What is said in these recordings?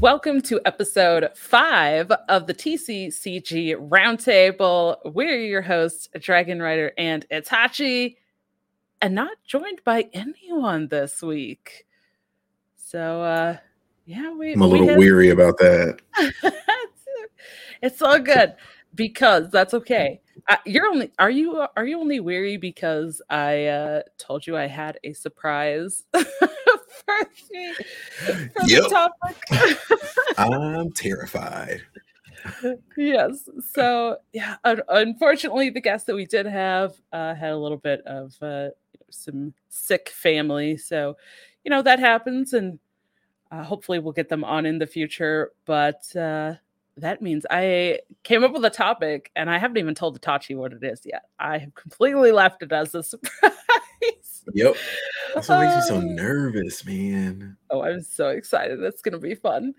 Welcome to episode five of the TCCG Roundtable. We're your hosts, Dragon Rider and Itachi, and not joined by anyone this week. So, uh, yeah, we, I'm a little had... weary about that. it's all good because that's okay. Uh, you're only are you are you only weary because I uh, told you I had a surprise for yep. the topic. I'm terrified. yes. So yeah, un- unfortunately, the guest that we did have uh, had a little bit of uh, some sick family, so you know that happens, and uh, hopefully we'll get them on in the future. But uh, that means I came up with a topic, and I haven't even told Itachi what it is yet. I have completely left it as a surprise. Yep. That's what makes me so um, nervous, man. Oh, I'm so excited. That's going to be fun.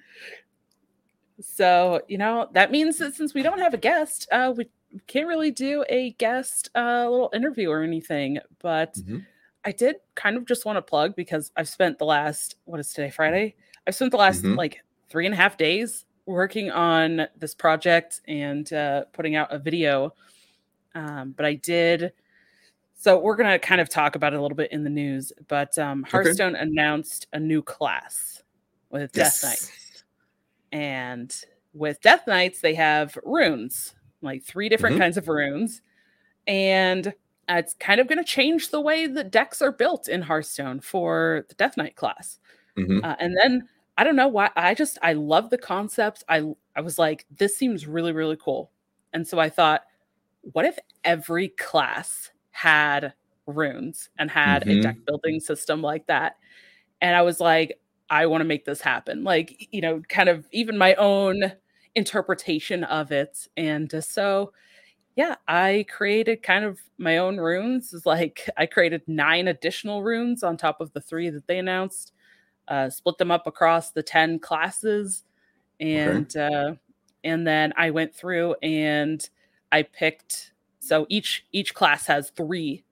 So, you know, that means that since we don't have a guest, uh, we can't really do a guest uh, little interview or anything. But mm-hmm. I did kind of just want to plug because I've spent the last, what is today, Friday? I've spent the last mm-hmm. like three and a half days working on this project and uh, putting out a video. Um, but I did so we're going to kind of talk about it a little bit in the news, but um, Hearthstone okay. announced a new class with yes. Death Knights. And with Death Knights, they have runes, like three different mm-hmm. kinds of runes. And it's kind of going to change the way the decks are built in Hearthstone for the Death Knight class. Mm-hmm. Uh, and then I don't know why I just I love the concept. I I was like, this seems really really cool. And so I thought, what if every class had runes and had mm-hmm. a deck building system like that. And I was like, I want to make this happen. Like, you know, kind of even my own interpretation of it. And so, yeah, I created kind of my own runes. It's like I created nine additional runes on top of the three that they announced, uh, split them up across the 10 classes. And, okay. uh, and then I went through and I picked so each each class has three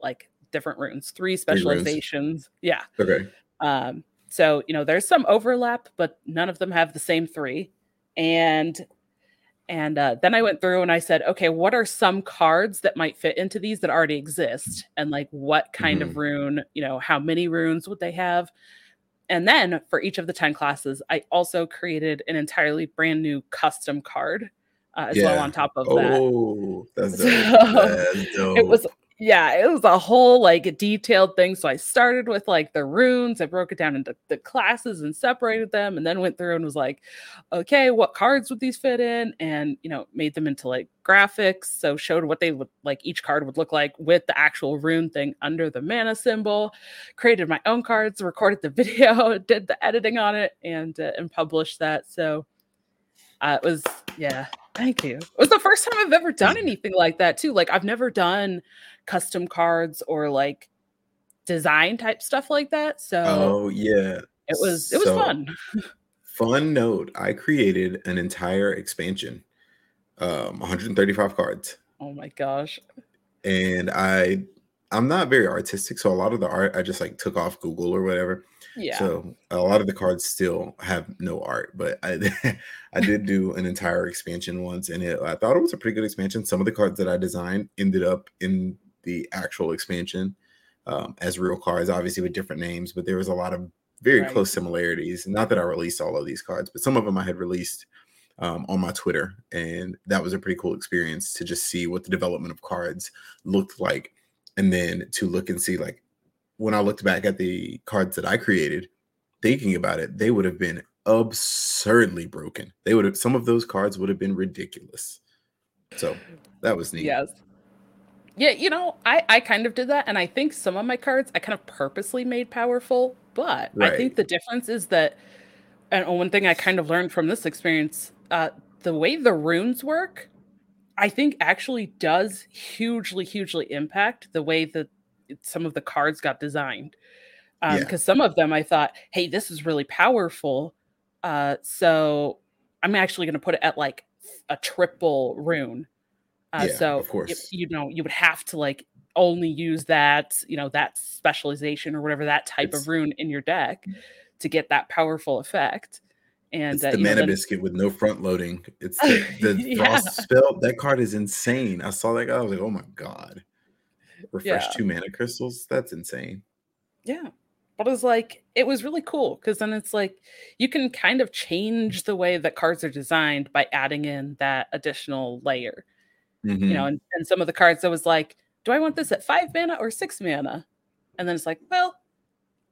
like different runes, three specializations. Three yeah. Okay. Um, so you know there's some overlap, but none of them have the same three. And and uh, then I went through and I said, okay, what are some cards that might fit into these that already exist? And like what kind mm-hmm. of rune, you know, how many runes would they have? And then for each of the 10 classes, I also created an entirely brand new custom card uh, as yeah. well on top of that. Oh, that's dope. that's dope. It was yeah, it was a whole like detailed thing. So I started with like the runes, I broke it down into the classes and separated them, and then went through and was like, okay, what cards would these fit in? And you know, made them into like graphics. So showed what they would like each card would look like with the actual rune thing under the mana symbol. Created my own cards, recorded the video, did the editing on it, and uh, and published that. So uh, it was yeah Thank you. It was the first time I've ever done anything like that too. Like I've never done custom cards or like design type stuff like that. So Oh yeah. It was it was so, fun. fun note, I created an entire expansion. Um 135 cards. Oh my gosh. And I I'm not very artistic, so a lot of the art I just like took off Google or whatever. Yeah. So a lot of the cards still have no art, but I I did do an entire expansion once, and it I thought it was a pretty good expansion. Some of the cards that I designed ended up in the actual expansion um, as real cards, obviously with different names, but there was a lot of very right. close similarities. Not that I released all of these cards, but some of them I had released um, on my Twitter, and that was a pretty cool experience to just see what the development of cards looked like, and then to look and see like when I looked back at the cards that I created, thinking about it, they would have been absurdly broken. They would have some of those cards would have been ridiculous. So that was neat. Yes. Yeah, you know, I I kind of did that, and I think some of my cards I kind of purposely made powerful, but right. I think the difference is that, and one thing I kind of learned from this experience, uh, the way the runes work, I think actually does hugely, hugely impact the way that some of the cards got designed because um, yeah. some of them I thought, hey, this is really powerful. Uh, so I'm actually going to put it at like a triple rune. Uh, yeah, so of course, you, you know, you would have to like only use that, you know, that specialization or whatever that type it's, of rune in your deck to get that powerful effect. And it's uh, the know, mana then- biscuit with no front loading. It's the, the Yeah. frost spell. That card is insane. I saw that guy. I was like, oh my god. Refresh Yeah. two mana crystals. That's insane. Yeah. But it was like, it was really cool because then it's like you can kind of change the way that cards are designed by adding in that additional layer. You Mhm. know, and, and some of the cards I was like, do I want this at five mana or six mana? And then it's like, well,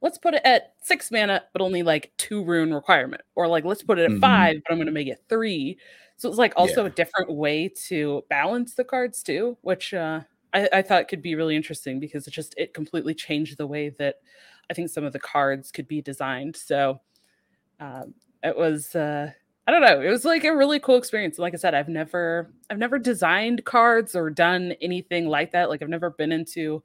let's put it at six mana, but only like two rune requirement. Or like, let's put it at Mhm. five, but I'm going to make it three. So it's like also Yeah. a different way to balance the cards too, which uh, I, I thought it could be really interesting because it just it completely changed the way that I think some of the cards could be designed. So um, it was uh, I don't know, it was like a really cool experience. Like I said, I've never I've never designed cards or done anything like that. Like I've never been into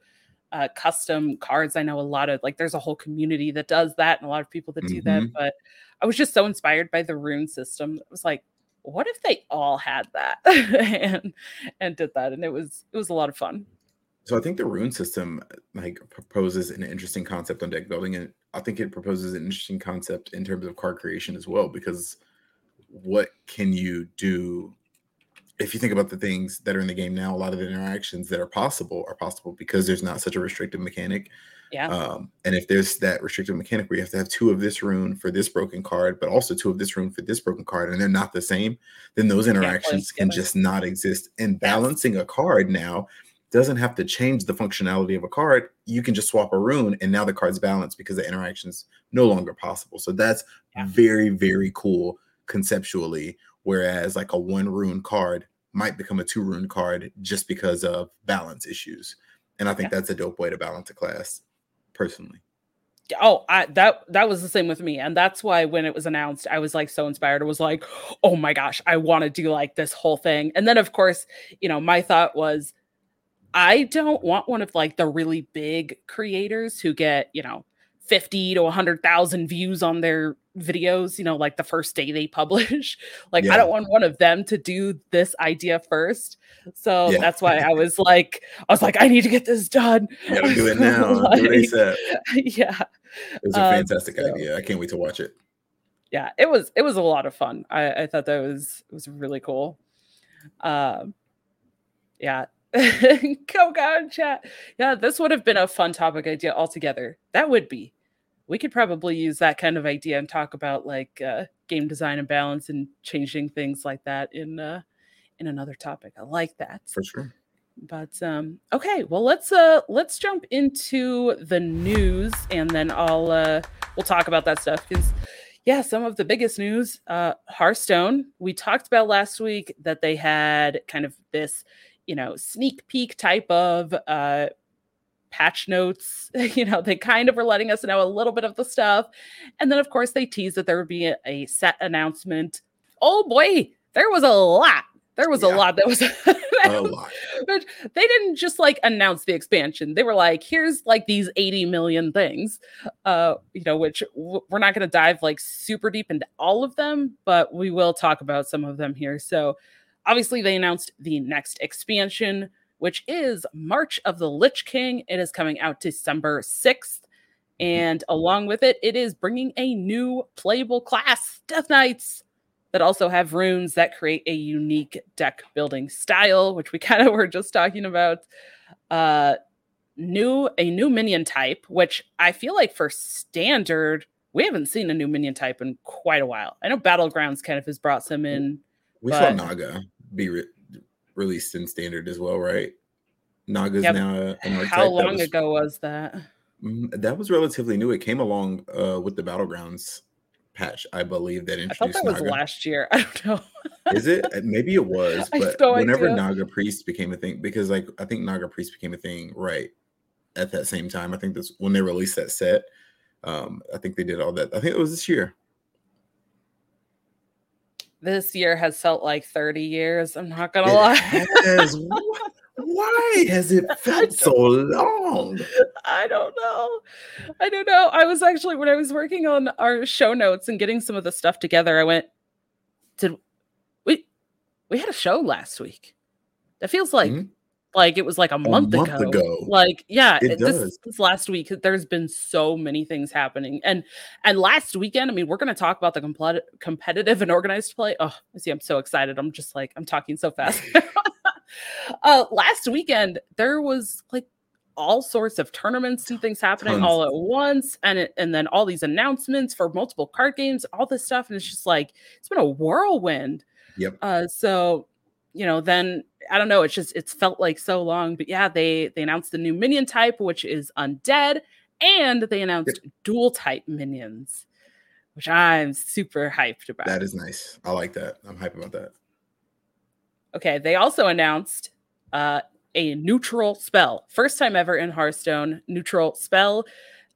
uh, custom cards. I know a lot of like there's a whole community that does that and a lot of people that do that. Mhm. But I was just so inspired by the rune system. It was like, what if they all had that and and did that? And it was it was a lot of fun. So I think the rune system like proposes an interesting concept on deck building, and I think it proposes an interesting concept in terms of card creation as well. Because what can you do if you think about the things that are in the game now? A lot of the interactions that are possible are possible because there's not such a restrictive mechanic. Yeah. Um, and if there's that restrictive mechanic where you have to have two of this rune for this broken card, but also two of this rune for this broken card, and they're not the same, then those interactions can just not exist. And balancing a card now doesn't have to change the functionality of a card. You can just swap a rune, and now the card's balanced because the interaction's no longer possible. So that's Yeah. very, very cool conceptually. Whereas like a one rune card might become a two rune card just because of balance issues. And I think Yeah. that's a dope way to balance a class, personally. Oh, I that that was the same with me. And that's why when it was announced, I was like so inspired. I was like, oh my gosh, I want to do like this whole thing. And then of course, you know, my thought was I don't want one of like the really big creators who get, you know, 50 to 100,000 views on their videos, you know, like the first day they publish. like I don't want one of them to do this idea first. So Yeah. that's why I was like I was like I need to get this done. Gotta do it now. do Like, it ASAP. yeah. It was a um, fantastic so- idea. I can't wait to watch it. yeah it was it was a lot of fun i i thought that was it was really cool um yeah go go chat yeah this would have been a fun topic idea altogether that would be we could probably use that kind of idea and talk about like uh game design and balance and changing things like that in uh in another topic. I like that. For sure. but um okay well let's uh let's jump into the news and then i'll uh we'll talk about that stuff because yeah some of the biggest news uh hearthstone. We talked about last week that they had kind of this you know sneak peek type of uh patch notes you know they kind of were letting us know a little bit of the stuff and then of course they teased that there would be a, a set announcement oh boy there was a lot there was a lot that was A lot. but they didn't just like announce the expansion. They were like, here's like these 80 million things, uh, you know, which w- we're not going to dive like super deep into all of them, but we will talk about some of them here. So obviously, they announced the next expansion, which is March of the Lich King. It is coming out December 6th. And along with it, it is bringing a new playable class, Death Knights that also have runes that create a unique deck building style, which we kind of were just talking about. Uh, new a new minion type, which I feel like for standard we haven't seen a new minion type in quite a while. I know Battlegrounds kind of has brought some in. We saw Naga be re- released in standard as well, right? Naga's Yep. now an archetype. How long was- ago was that? Mm, That was relatively new. It came along uh, with the Battlegrounds patch, I believe, that I thought introduced that was last year. I don't know. Is it? Uh, Maybe it was, but no whenever idea. Naga Priest became a thing, because like I think Naga Priest became a thing right at that same time. I think that's when they released that set. Um, I think they did all that. I think it was this year. This year has felt like 30 years. I'm not gonna It lie. has. Why has it felt so long? I don't know. I don't know. I was actually when I was working on our show notes and getting some of the stuff together, I went, did we we had a show last week? That feels like Mhm. Like it was like a, a month, month ago. ago. Like, yeah, it this, this last week, there's been so many things happening. And and last weekend, I mean, we're gonna talk about the compl- competitive and organized play. Oh, I see, I'm so excited. I'm just like, I'm talking so fast. uh last weekend, there was like all sorts of tournaments and things happening Tons. all at once and it, and then all these announcements for multiple card games all this stuff and it's just like it's been a whirlwind yep uh so you know, then I don't know, it's just it's felt like so long. But yeah, they they announced the new minion type, which is undead, and they announced yep. dual type minions, which I'm super hyped about. That is nice. I like that. I'm hyped about that. Okay, they also announced uh, a neutral spell. First time ever in Hearthstone, neutral spell.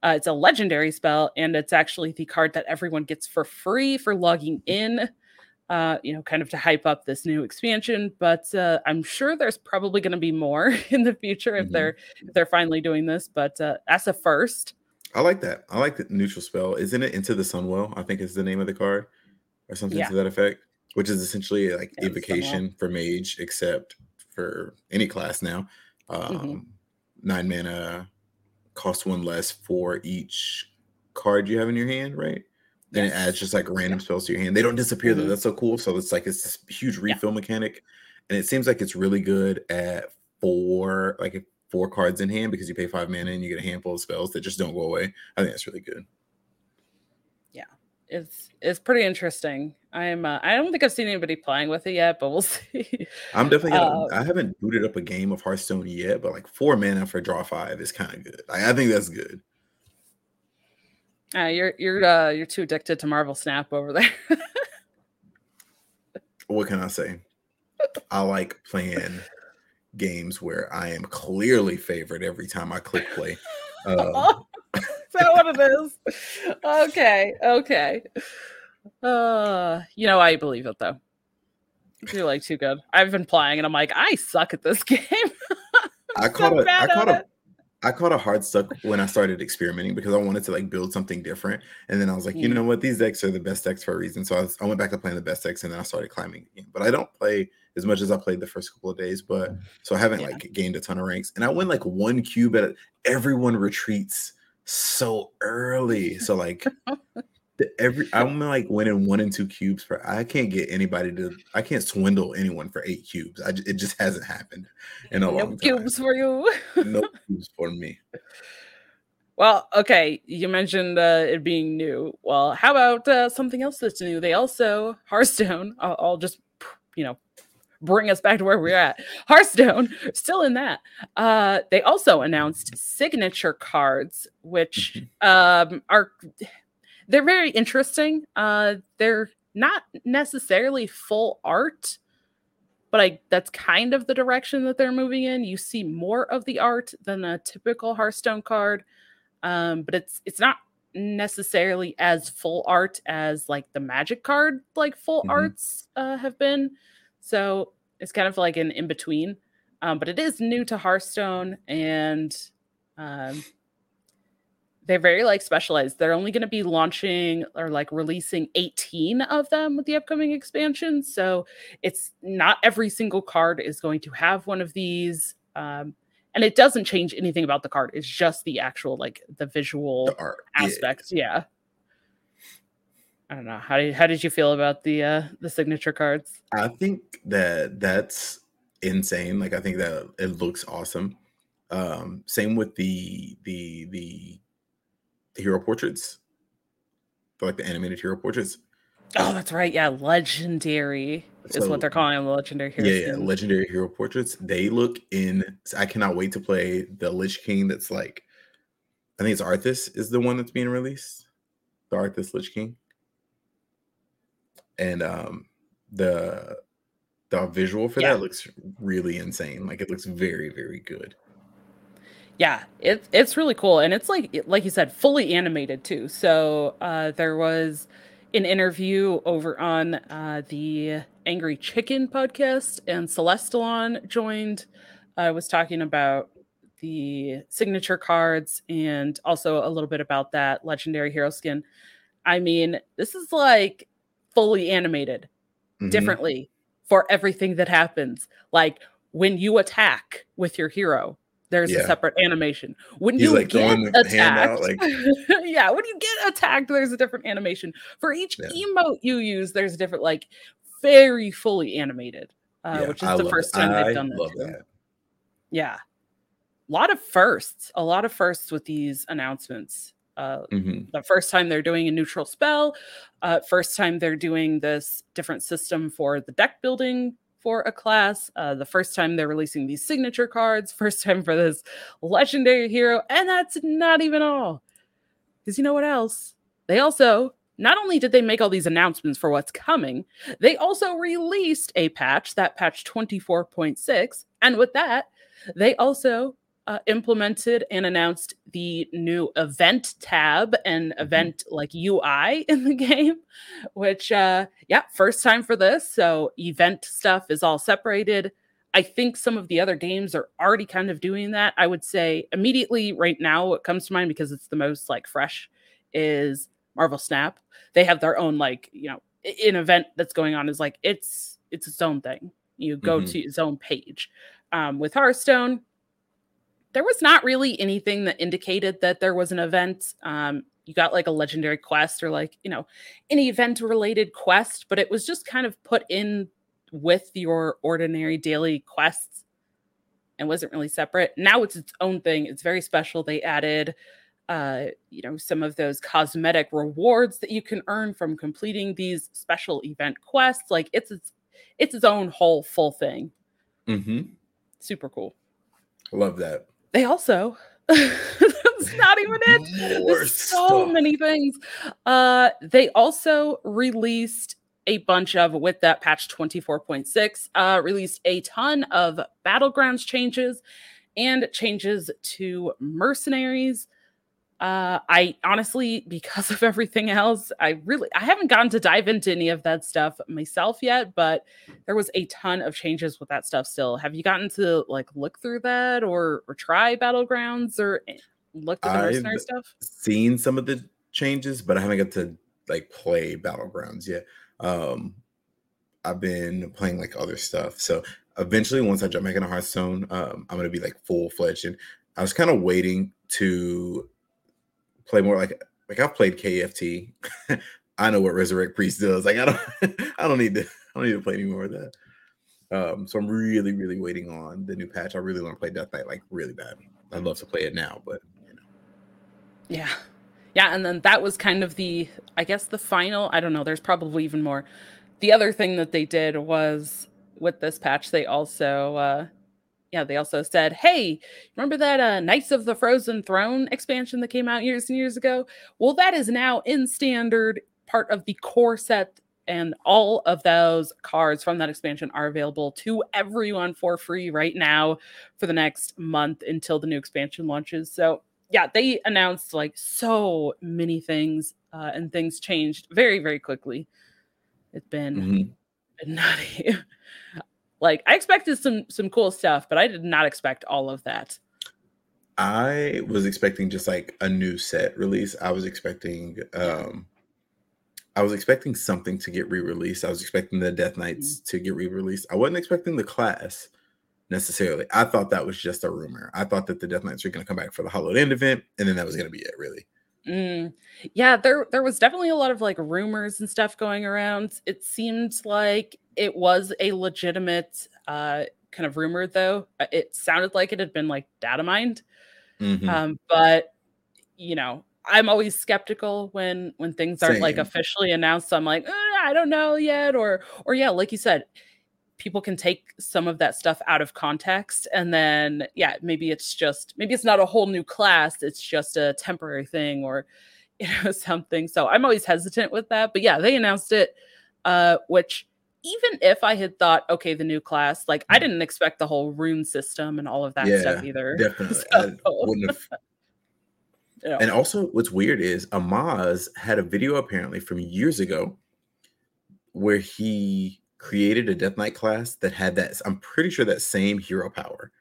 Uh, it's a legendary spell, and it's actually the card that everyone gets for free for logging in uh, you know, kind of to hype up this new expansion. But uh, I'm sure there's probably going to be more in the future if mm-hmm. they're if they're finally doing this. But uh, as a first, I like that. I like the neutral spell. Isn't it Into the Sunwell? I think is the name of the card, or something yeah. to that effect. Which is essentially like yeah, evocation for mage, except for any class now. Mm-hmm. Um, mm-hmm. Nine mana, cost one less for each card you have in your hand, right? Then yes. it adds just like random spells to your hand. They don't disappear mm-hmm. though. That's so cool. So it's like it's this huge refill yeah. mechanic, and it seems like it's really good at four like four cards in hand because you pay five mana and you get a handful of spells that just don't go away. I think that's really good. Yeah, it's it's pretty interesting. I'm uh, I don't think I've seen anybody playing with it yet, but we'll see. I'm definitely gonna. Uh, I haven't booted up a game of Hearthstone yet, but like four mana for draw five is kind of good. I, I think that's good. Uh, you're you're uh, you're too addicted to Marvel Snap over there. what can I say? I like playing games where I am clearly favored every time I click play. Um, is that what it is? Okay, okay. Uh, you know I believe it though. You're like too good. I've been playing and I'm like I suck at this game. I caught so a I caught a I caught a hard stuck when I started experimenting because I wanted to like build something different. And then I was like, mm. you know what? These decks are the best decks for a reason. So I, was, I went back to playing the best decks and then I started climbing again. But I don't play as much as I played the first couple of days. But so I haven't yeah. like gained a ton of ranks. And I win like one cube at everyone retreats so early. So like every I'm like winning one and two cubes for I can't get anybody to I can't swindle anyone for eight cubes. I it just hasn't happened in a no long time. cubes for you. no cubes for me. Well, okay, you mentioned uh, it being new. Well, how about uh, something else that's new? They also Hearthstone. I'll, I'll just you know bring us back to where we're at. Hearthstone, still in that. Uh, they also announced signature cards, which mm-hmm. um, are they're very interesting. Uh, they're not necessarily full art, but I that's kind of the direction that they're moving in. You see more of the art than a typical Hearthstone card, um, but it's it's not necessarily as full art as like the Magic card like full mm-hmm. arts uh, have been. So it's kind of like an in between. Um, but it is new to Hearthstone and um, they're very like specialized. They're only going to be launching or like releasing 18 of them with the upcoming expansion. So it's not every single card is going to have one of these. Um, and it doesn't change anything about the card. It's just the actual like the visual the art, aspects. Yeah. yeah. I don't know. How did how did you feel about the uh the signature cards? I think that that's insane. Like I think that it looks awesome. Um same with the the the hero portraits, for like the animated hero portraits. Oh, that's right. Yeah, legendary so, is what they're calling them. Legendary hero. Yeah, yeah, legendary hero portraits. They look in. I cannot wait to play the Lich King. That's like, I think it's Arthas is the one that's being released. The Arthas Lich King, and um the the visual for yeah. that looks really insane. Like it looks very very good yeah it, it's really cool and it's like like you said fully animated too. So uh, there was an interview over on uh, the angry chicken podcast and celestalon joined. I uh, was talking about the signature cards and also a little bit about that legendary hero skin. I mean this is like fully animated mm-hmm. differently for everything that happens. Like when you attack with your hero, there's yeah. a separate animation. When He's you like get attacked, like... yeah, when you get attacked, there's a different animation. For each yeah. emote you use, there's a different, like, very fully animated, uh, yeah, which is I the first time they've done that, that. Yeah, a lot of firsts, a lot of firsts with these announcements. Uh, mm-hmm. The first time they're doing a neutral spell, uh, first time they're doing this different system for the deck building for a class. Uh, the first time they're releasing these signature cards, first time for this legendary hero, and that's not even all. Because you know what else? They also not only did they make all these announcements for what's coming, they also released a patch, that patch 24.6. And with that, they also uh, implemented and announced the new event tab and mm-hmm. event like UI in the game, which, uh, yeah, first time for this. So event stuff is all separated. I think some of the other games are already kind of doing that. I would say immediately right now, what comes to mind because it's the most like fresh is Marvel Snap. They have their own like, you know, an event that's going on is like it's it's its own thing. You go mm-hmm. to its own page. Um, with Hearthstone, there was not really anything that indicated that there was an event. Um, you got like a legendary quest or like, you know, any event related quest, but it was just kind of put in with your ordinary daily quests and wasn't really separate. Now it's its own thing. It's very special. They added uh, you know, some of those cosmetic rewards that you can earn from completing these special event quests. Like it's its it's its own whole full thing. Mm-hmm. Super cool. Love that they also that's not even it. There's so stuff. many things. Uh, they also released a bunch of with that patch 24.6 uh, released a ton of battlegrounds changes and changes to mercenaries uh, I honestly, because of everything else, I really I haven't gotten to dive into any of that stuff myself yet, but there was a ton of changes with that stuff still. Have you gotten to like look through that or or try battlegrounds or eh, look at the mercenary stuff? Seen some of the changes, but I haven't got to like play battlegrounds yet. Um I've been playing like other stuff. So eventually once I jump back into Hearthstone, um, I'm gonna be like full fledged and I was kind of waiting to play more like like I've played KFT. I know what Resurrect Priest does. Like I don't I don't need to I don't need to play any more of that. Um, so I'm really, really waiting on the new patch. I really want to play Death Knight like really bad. I'd love to play it now, but you know. Yeah. Yeah, and then that was kind of the I guess the final, I don't know, there's probably even more. The other thing that they did was with this patch, they also uh yeah, they also said, "Hey, remember that uh, Knights of the Frozen Throne expansion that came out years and years ago? Well, that is now in standard part of the core set, and all of those cards from that expansion are available to everyone for free right now for the next month until the new expansion launches." So, yeah, they announced like so many things, uh, and things changed very, very quickly. It's been, mm-hmm. been nutty. Like I expected some some cool stuff, but I did not expect all of that. I was expecting just like a new set release. I was expecting um I was expecting something to get re-released. I was expecting the Death Knights mm-hmm. to get re-released. I wasn't expecting the class necessarily. I thought that was just a rumor. I thought that the Death Knights were going to come back for the Hallow's End event, and then that was going to be it, really. Mm, yeah, there there was definitely a lot of like rumors and stuff going around. It seemed like it was a legitimate uh, kind of rumor, though. Uh, it sounded like it had been like data mined, mm-hmm. um, but you know, I'm always skeptical when when things aren't Same. like officially announced. So I'm like, eh, I don't know yet, or or yeah, like you said, people can take some of that stuff out of context and then yeah maybe it's just maybe it's not a whole new class it's just a temporary thing or you know something so i'm always hesitant with that but yeah they announced it uh which even if i had thought okay the new class like i mm. didn't expect the whole rune system and all of that yeah, stuff either definitely so. wouldn't have yeah. and also what's weird is amaz had a video apparently from years ago where he created a Death Knight class that had that. I'm pretty sure that same hero power.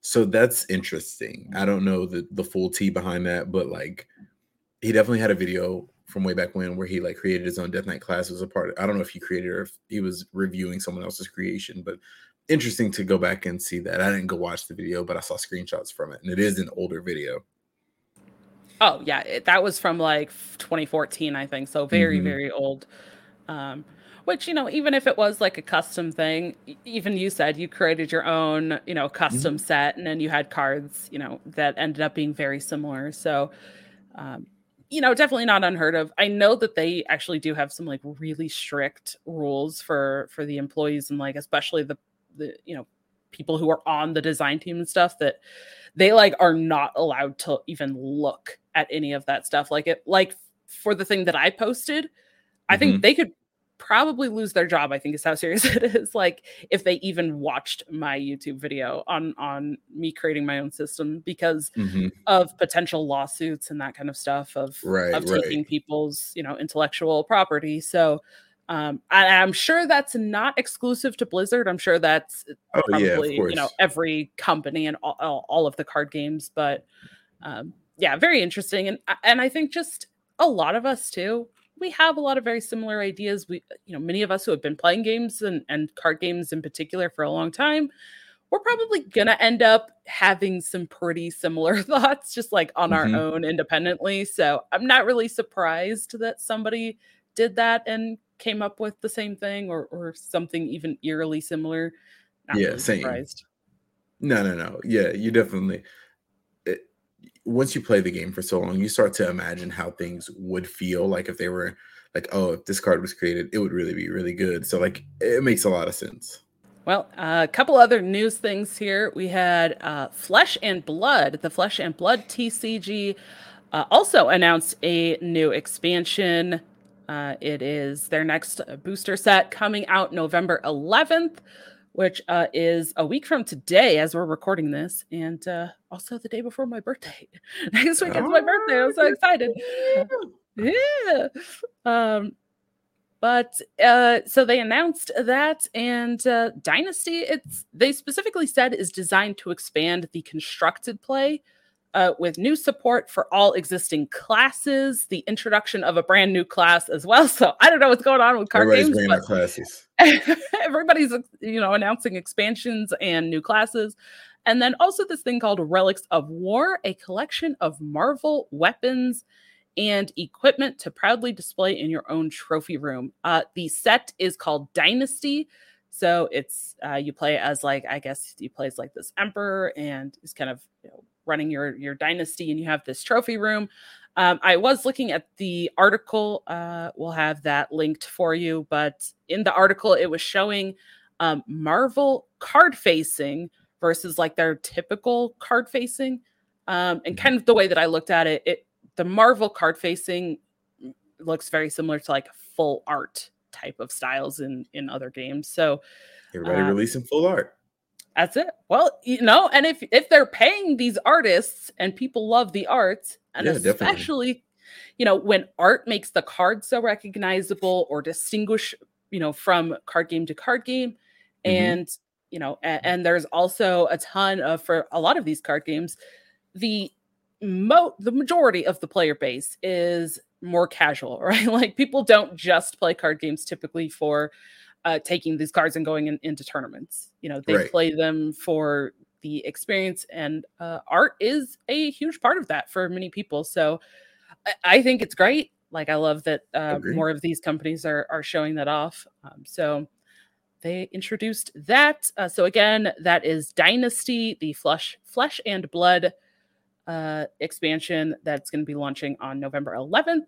So that's interesting. I don't know the the full T behind that, but like he definitely had a video from way back when where he like created his own Death Knight class was a part. Of, I don't know if he created or if he was reviewing someone else's creation, but interesting to go back and see that. I didn't go watch the video, but I saw screenshots from it, and it is an older video. Oh yeah, it, that was from like 2014, I think. So very mm-hmm. very old. Um, which you know, even if it was like a custom thing, even you said you created your own, you know, custom mm-hmm. set, and then you had cards, you know, that ended up being very similar. So, um, you know, definitely not unheard of. I know that they actually do have some like really strict rules for for the employees and like especially the the you know people who are on the design team and stuff that they like are not allowed to even look at any of that stuff. Like it like for the thing that I posted, mm-hmm. I think mm-hmm. they could probably lose their job i think is how serious it is like if they even watched my youtube video on on me creating my own system because mm-hmm. of potential lawsuits and that kind of stuff of right, of taking right. people's you know intellectual property so um I, am sure that's not exclusive to blizzard i'm sure that's oh, probably yeah, you know every company and all, all of the card games but um yeah very interesting and and i think just a lot of us too we have a lot of very similar ideas. We, you know, many of us who have been playing games and, and card games in particular for a long time, we're probably gonna end up having some pretty similar thoughts, just like on mm-hmm. our own independently. So I'm not really surprised that somebody did that and came up with the same thing or or something even eerily similar. Not yeah, really same. Surprised. No, no, no. Yeah, you definitely once you play the game for so long, you start to imagine how things would feel like if they were like, oh, if this card was created, it would really be really good. So like it makes a lot of sense. Well, uh, a couple other news things here. We had uh, Flesh and Blood, the Flesh and Blood TCG, uh, also announced a new expansion. Uh, it is their next booster set coming out November 11th which uh, is a week from today as we're recording this, and uh, also the day before my birthday. Next week is my birthday. I'm so excited. yeah. Um, but uh, so they announced that, and uh, Dynasty, it's they specifically said is designed to expand the constructed play uh, with new support for all existing classes, the introduction of a brand new class as well. So I don't know what's going on with card Everybody's games. But classes. everybody's you know announcing expansions and new classes. And then also this thing called Relics of War, a collection of Marvel weapons and equipment to proudly display in your own trophy room. Uh, the set is called Dynasty. So it's uh, you play as like I guess he plays like this emperor and is kind of you know, running your your dynasty and you have this trophy room. Um, i was looking at the article uh, we'll have that linked for you but in the article it was showing um, marvel card facing versus like their typical card facing. Um, and mm-hmm. kind of the way that i looked at it it the marvel card facing looks very similar to like full art type of styles in in other games. So everybody uh, releasing full art that's it. Well, you know, and if if they're paying these artists and people love the art, and yeah, especially, definitely. you know, when art makes the card so recognizable or distinguish, you know, from card game to card game, mm-hmm. and you know, and, and there's also a ton of for a lot of these card games, the mo the majority of the player base is more casual, right? Like people don't just play card games typically for uh, taking these cards and going in, into tournaments. You know, they right. play them for the experience, and uh, art is a huge part of that for many people. So I, I think it's great. Like I love that uh, more of these companies are are showing that off. Um, so they introduced that. Uh, so again, that is Dynasty, the Flesh Flesh and Blood uh, expansion that's going to be launching on November 11th.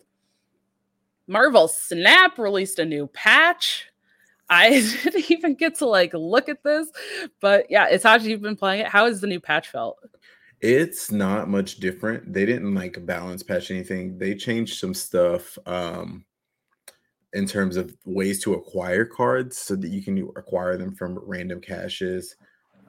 Marvel Snap released a new patch. I didn't even get to like look at this, but yeah, it's actually you've been playing it. How has the new patch felt? It's not much different. They didn't like balance patch anything. They changed some stuff um in terms of ways to acquire cards so that you can acquire them from random caches.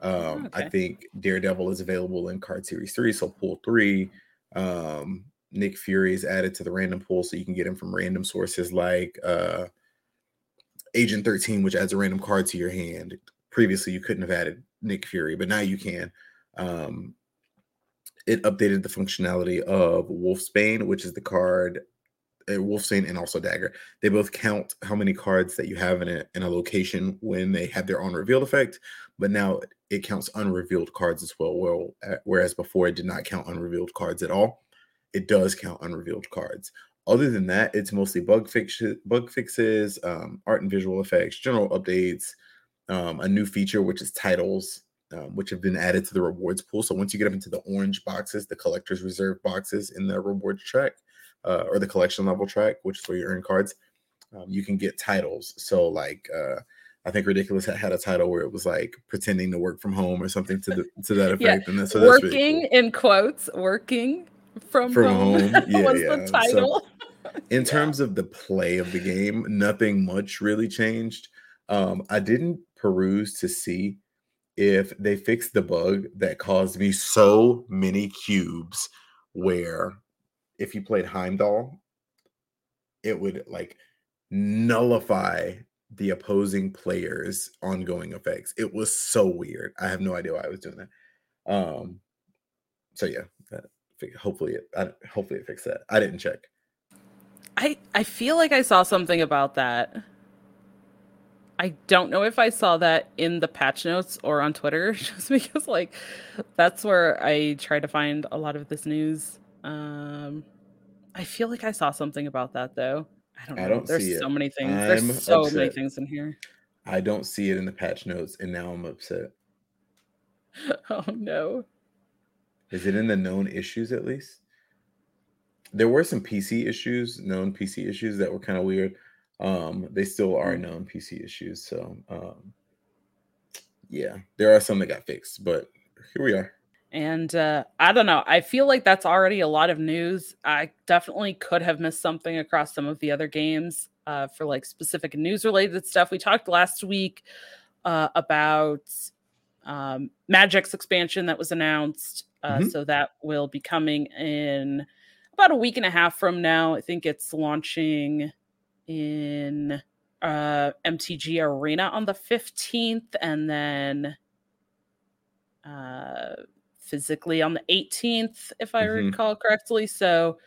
Um, okay. I think Daredevil is available in card series three, so pool three. Um, Nick Fury is added to the random pool, so you can get him from random sources like uh Agent 13, which adds a random card to your hand. Previously, you couldn't have added Nick Fury, but now you can. Um, it updated the functionality of Wolfsbane, which is the card uh, Wolfsbane and also Dagger. They both count how many cards that you have in a in a location when they have their own revealed effect, but now it counts unrevealed cards as well. Well, uh, whereas before it did not count unrevealed cards at all, it does count unrevealed cards. Other than that, it's mostly bug fixes, bug fixes, um, art and visual effects, general updates, um, a new feature which is titles, um, which have been added to the rewards pool. So once you get up into the orange boxes, the collector's reserve boxes in the rewards track, uh, or the collection level track, which is where you earn cards, um, you can get titles. So like uh, I think Ridiculous had a title where it was like pretending to work from home or something to the, to that effect. yeah. And that's, so that's working really cool. in quotes, working from, from home. home. Yeah, yeah. the title. So, in terms of the play of the game, nothing much really changed. Um, I didn't peruse to see if they fixed the bug that caused me so many cubes where if you played Heimdall, it would like nullify the opposing player's ongoing effects. It was so weird. I have no idea why I was doing that. Um, so yeah, hopefully it I, hopefully it fixed that. I didn't check. I I feel like I saw something about that. I don't know if I saw that in the patch notes or on Twitter, just because like that's where I try to find a lot of this news. Um, I feel like I saw something about that though. I don't know. I don't There's so it. many things. I'm There's so upset. many things in here. I don't see it in the patch notes, and now I'm upset. oh no. Is it in the known issues at least? There were some PC issues, known PC issues that were kind of weird. Um, they still are hmm. known PC issues. So um, yeah, there are some that got fixed, but here we are. And uh, I don't know. I feel like that's already a lot of news. I definitely could have missed something across some of the other games uh, for like specific news related stuff. We talked last week uh, about um, Magic's expansion that was announced. Uh, mm-hmm. So that will be coming in about a week and a half from now. I think it's launching in uh, MTG Arena on the 15th and then uh, physically on the 18th, if I mm-hmm. recall correctly. So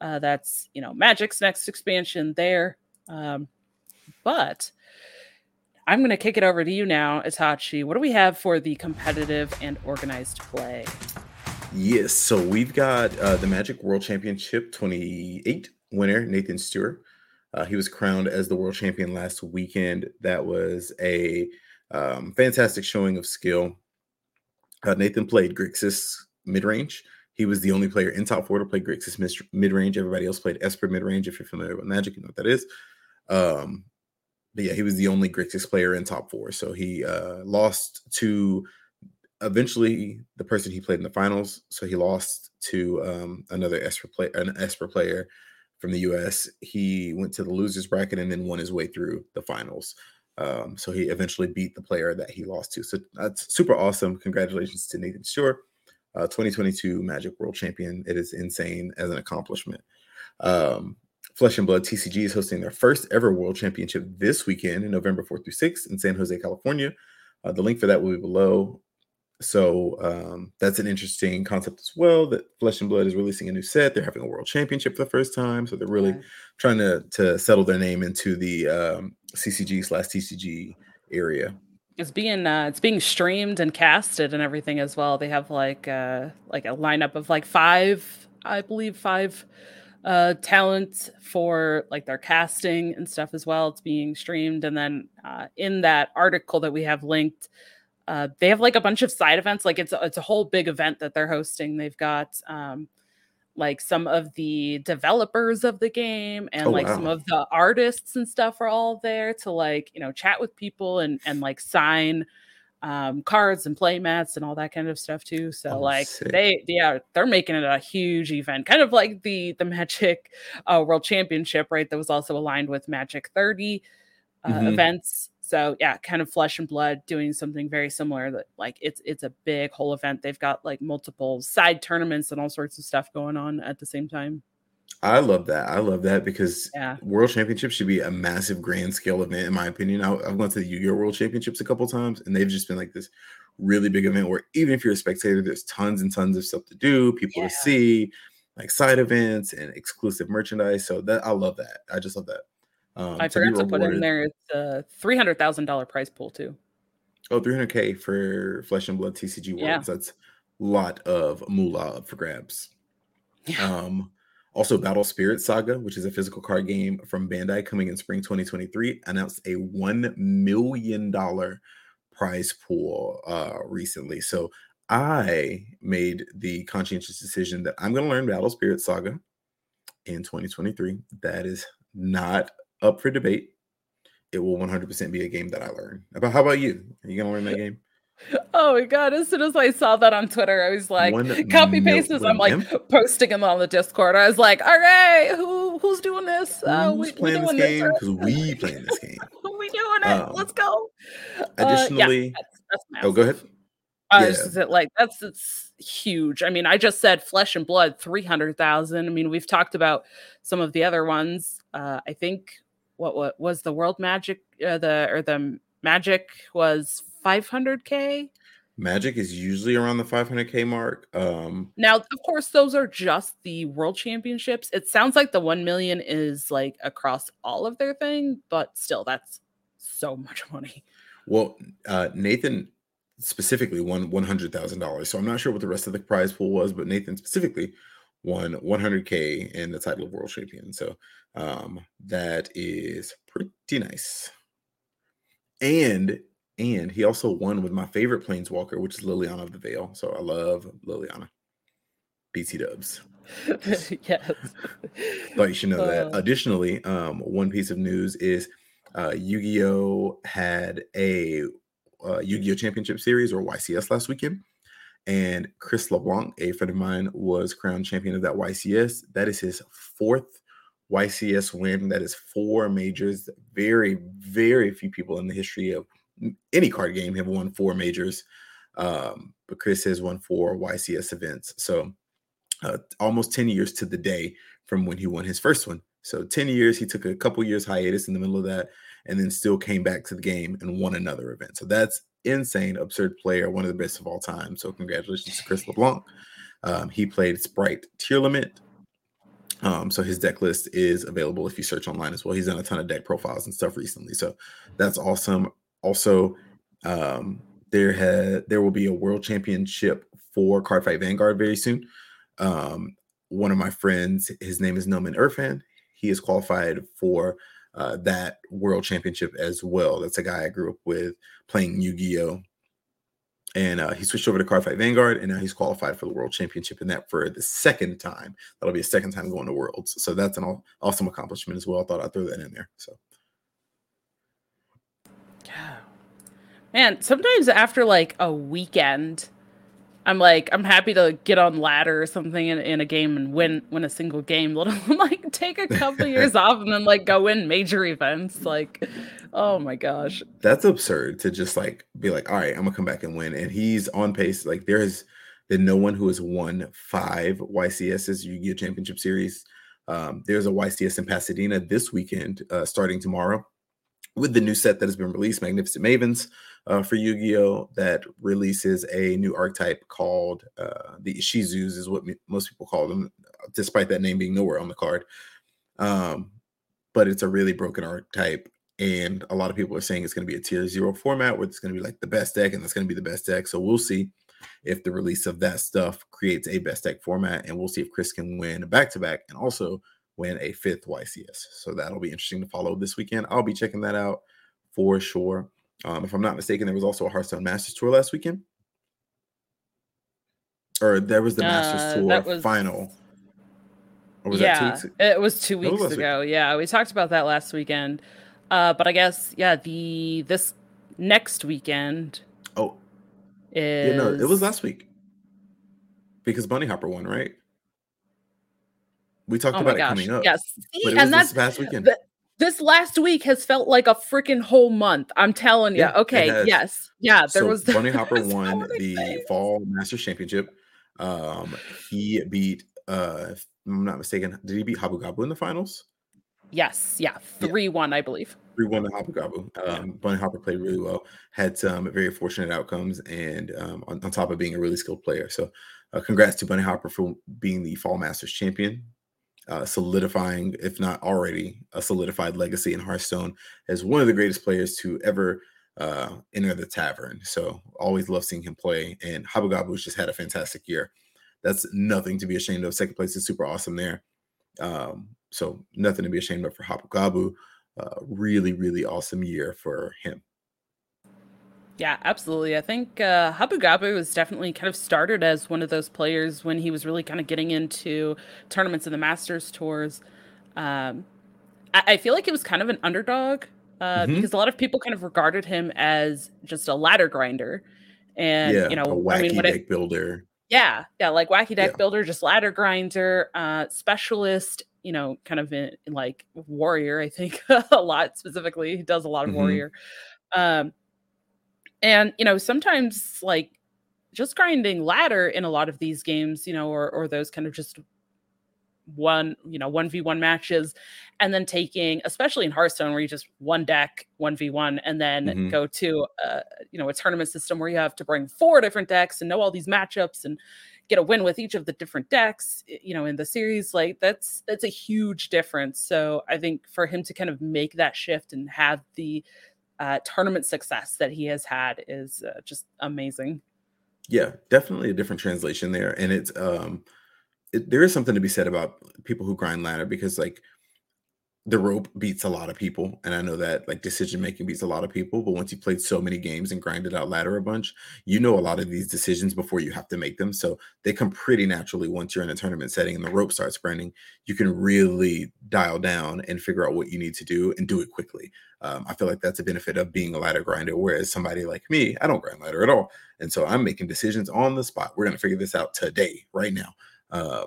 uh, that's, you know, Magic's next expansion there. Um, but I'm going to kick it over to you now, Itachi. What do we have for the competitive and organized play? Yes, so we've got uh, the Magic World Championship 28 winner, Nathan Steuer. Uh, he was crowned as the world champion last weekend. That was a um, fantastic showing of skill. Uh, Nathan played Grixis mid range. He was the only player in top four to play Grixis mid range. Everybody else played Esper mid range. If you're familiar with Magic, you know what that is. Um, but yeah, he was the only Grixis player in top four. So he uh, lost to eventually the person he played in the finals. So he lost to um, another Esper player, an Esper player from the US. He went to the losers bracket and then won his way through the finals. Um, so he eventually beat the player that he lost to. So that's super awesome. Congratulations to Nathan Steuer, uh, 2022 Magic World Champion. It is insane as an accomplishment. Um, Flesh and Blood TCG is hosting their first ever World Championship this weekend in November 4th through 6th in San Jose, California. Uh, the link for that will be below. So um, that's an interesting concept as well. That Flesh and Blood is releasing a new set. They're having a world championship for the first time, so they're really yeah. trying to to settle their name into the um, CCG slash TCG area. It's being uh, it's being streamed and casted and everything as well. They have like uh, like a lineup of like five, I believe, five uh talent for like their casting and stuff as well. It's being streamed, and then uh, in that article that we have linked uh, they have like a bunch of side events. Like it's it's a whole big event that they're hosting. They've got um, like some of the developers of the game and oh, like wow. some of the artists and stuff are all there to like you know chat with people and and like sign um, cards and play mats and all that kind of stuff too. So oh, like sick. they yeah they're making it a huge event, kind of like the the Magic uh, World Championship, right? That was also aligned with Magic 30 uh, mm-hmm. events so yeah, kind of flesh and blood doing something very similar that like it's it's a big whole event. They've got like multiple side tournaments and all sorts of stuff going on at the same time. I love that. I love that because yeah. World Championships should be a massive grand scale event, in my opinion. I, have gone to the Yu-Gi-Oh! World Championships a couple times, and they've just been like this really big event where even if you're a spectator, there's tons and tons of stuff to do, people yeah. to see. like side events and exclusive merchandise. So that I love that. I just love that. Um, I forgot to put in there it's a three hundred thousand dollar prize pool too. Oh, 300k for Flesh and Blood TCG Worlds. Yeah. That's a lot of moolah up for grabs. Yeah. Um, also, Battle Spirit Saga, which is a physical card game from Bandai coming in spring 2023, announced a $1 million prize pool uh, recently. So I made the conscientious decision that I'm going to learn Battle Spirit Saga in 2023. That is not up for debate. It will 100% be a game that I learn. About how about you? Are you going to learn that game? Oh my god! As soon as I saw that on Twitter, I was like, One "Copy paste this." I'm like posting them on the Discord. I was like, "All right, who who's doing this? Uh, who's we, playing this game? Because we playing this game. we doing it? Um, Let's go." Additionally, uh, yeah, that's, that's oh, go ahead. Uh, yeah. like that's it's huge. I mean, I just said flesh and blood, three hundred thousand. I mean, we've talked about some of the other ones. Uh, I think what what was the world magic uh, the or the magic was 500k magic is usually around the 500k mark um now of course those are just the world championships. It sounds like the 1 million is like across all of their thing but still that's so much money. Well uh nathan specifically won $100000 so i'm not sure what the rest of the prize pool was but nathan specifically won 100k in the title of world champion so um that is pretty nice. And and he also won with my favorite planeswalker, which is Liliana of the Veil. So I love Liliana. BT dubs. yes. Thought you should know uh, that. Additionally, um, one piece of news is uh, Yu-Gi-Oh had a uh, Yu-Gi-Oh Championship Series or YCS last weekend, and Chris LeBlanc, a friend of mine, was crowned champion of that YCS. That is his fourth YCS win. That is four majors. Very, very few people in the history of any card game have won four majors, um, but Chris has won four YCS events. So uh, almost 10 years to the day from when he won his first one. So 10 years, he took a couple years hiatus in the middle of that and then still came back to the game and won another event. So that's insane, absurd player, one of the best of all time. So congratulations to Chris LeBlanc. Um, he played Spright Tearlament. Um, so his deck list is available if you search online as well. He's done a ton of deck profiles and stuff recently. So that's awesome also um, there had there will be a world championship for Cardfight Vanguard very soon. Um, one of my friends, his name is Noman Irfan. He is qualified for uh, that world championship as well. That's a guy I grew up with playing Yu-Gi-Oh! And uh, he switched over to Cardfight Vanguard, and now he's qualified for the world championship in that for the second time. That'll be a second time going to Worlds. So that's an awesome accomplishment as well. I thought I'd throw that in there. So Man, sometimes after like a weekend, I'm like, I'm happy to get on ladder or something in, in a game and win win a single game. Let alone like take a couple years off and then like go win major events. Like, oh my gosh. That's absurd to just like be like, all right, I'm gonna come back and win. And he's on pace. Like there has been no one who has won five YCS's Yu-Gi-Oh! Championship Series. Um, there's a YCS in Pasadena this weekend, uh, starting tomorrow with the new set that has been released, Magnificent Mavens, uh, for Yu-Gi-Oh! that releases a new archetype called uh, the Ishizus, is what most people call them, despite that name being nowhere on the card. Um, but it's a really broken archetype, and a lot of people are saying it's going to be a tier zero format, where it's going to be like the best deck, and that's going to be the best deck. So we'll see if the release of that stuff creates a best deck format, and we'll see if Chris can win back to back, and also win a fifth YCS. So that'll be interesting to follow this weekend. I'll be checking that out for sure. Um, if I'm not mistaken, there was also a Hearthstone Masters Tour last weekend. Or there was the Masters uh, Tour was... final. Or was that Twitch? yeah, it was two weeks was ago. Week? Yeah, we talked about that last weekend. Uh, but I guess yeah, the this next weekend. Oh, is... yeah, no, it was last week because Bunny Hopper won, right? We talked oh about it coming up. Yes, See, and that's past weekend. This last week has felt like a freaking whole month. I'm telling you. Yeah, okay. Yes. Yeah. There so was Bunny Hopper won the things. Fall Masters Championship. Um, he beat. Uh, if I'm not mistaken. Did he beat Habugabu in the finals? Yes. Yeah. Three yeah. one, I believe. three one to Hopper Gabu. Um, Bunny Hopper played really well, had some very fortunate outcomes, and um, on, on, top of being a really skilled player. So, uh, congrats to Bunny Hopper for being the Fall Masters champion, uh, solidifying, if not already, a solidified legacy in Hearthstone as one of the greatest players to ever uh, enter the tavern. So, always love seeing him play. And Habugabu's just had a fantastic year. That's nothing to be ashamed of. Second place is super awesome there. Um, so nothing to be ashamed of for Habugabu. Uh, really, really awesome year for him. Yeah, absolutely. I think uh, Habugabu was definitely kind of started as one of those players when he was really kind of getting into tournaments and the Masters tours. Um, I, I feel like it was kind of an underdog uh, mm-hmm. because a lot of people kind of regarded him as just a ladder grinder, and yeah, you know, a wacky I mean, deck it, builder. Yeah, yeah, like wacky deck yeah. builder, just ladder grinder, uh, specialist, you know, kind of in, in like warrior, I think a lot specifically. He does a lot of mm-hmm. warrior. Um, and you know, sometimes like just grinding ladder in a lot of these games, you know, or or those kind of just one, you know, 1v1 matches, and then taking, especially in Hearthstone, where you just one deck, 1v1, and then mm-hmm. go to, uh, you know, a tournament system where you have to bring four different decks and know all these matchups and get a win with each of the different decks you know in the series like that's that's a huge difference so i think for him to kind of make that shift and have the uh, tournament success that he has had is uh, just amazing. Yeah definitely a different translation there. And it's um it, there is something to be said about people who grind ladder because like the rope beats a lot of people and i know that like decision making beats a lot of people but once you played so many games and grinded out ladder a bunch you know a lot of these decisions before you have to make them so they come pretty naturally once you're in a tournament setting and the rope starts burning you can really dial down and figure out what you need to do and do it quickly. Um, i feel like that's a benefit of being a ladder grinder whereas somebody like me i don't grind ladder at all and so i'm making decisions on the spot. We're going to figure this out today right now. Um,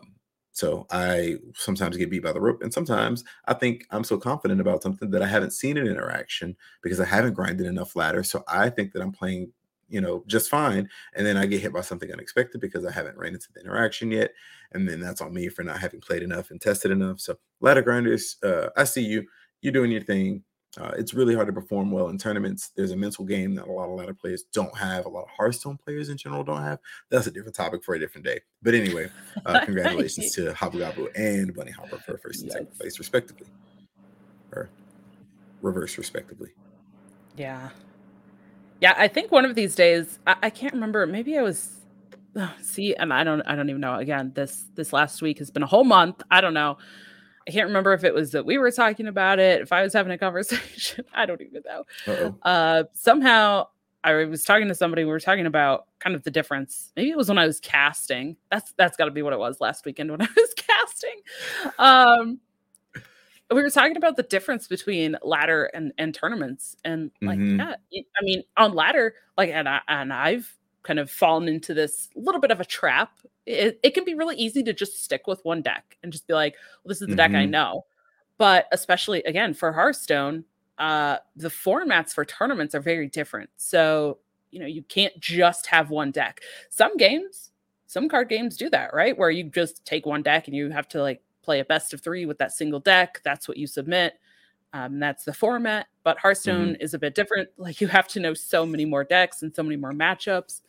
so I sometimes get beat by the rope, and sometimes I think I'm so confident about something that I haven't seen an interaction because I haven't grinded enough ladder. So I think that I'm playing, you know, just fine, and then I get hit by something unexpected because I haven't ran into the interaction yet, and then that's on me for not having played enough and tested enough. So ladder grinders, uh, I see you. You're doing your thing. Uh, it's really hard to perform well in tournaments. There's a mental game that a lot of ladder players don't have. A lot of Hearthstone players in general don't have. That's a different topic for a different day. But anyway, uh, congratulations to Habugabu and Bunny Hopper for first and yes. second place, respectively, or reverse, respectively. Yeah, yeah. I think one of these days, I, I can't remember. Maybe I was. see, and I don't. I don't even know. Again, this this last week has been a whole month. I don't know. I can't remember if it was that we were talking about it, if I was having a conversation. I don't even know. Uh-oh. Uh, somehow I was talking to somebody. We were talking about kind of the difference. Maybe it was when I was casting. That's that's got to be what it was last weekend when I was casting. Um, we were talking about the difference between ladder and and tournaments, and like, mm-hmm. yeah, I mean, on ladder, like, and I and I've kind of fallen into this little bit of a trap it, it can be really easy to just stick with one deck and just be like, well, this is the mm-hmm. deck I mm-hmm. know. But especially again for Hearthstone, uh, the formats for tournaments are very different. So, you know, you can't just have one deck. Some games, some card games do that, right? Where you just take one deck and you have to like play a best of three with that single deck. That's what you submit. Um, that's the format. But Hearthstone mm-hmm. is a bit different. Like you have to know so many more decks and so many more matchups.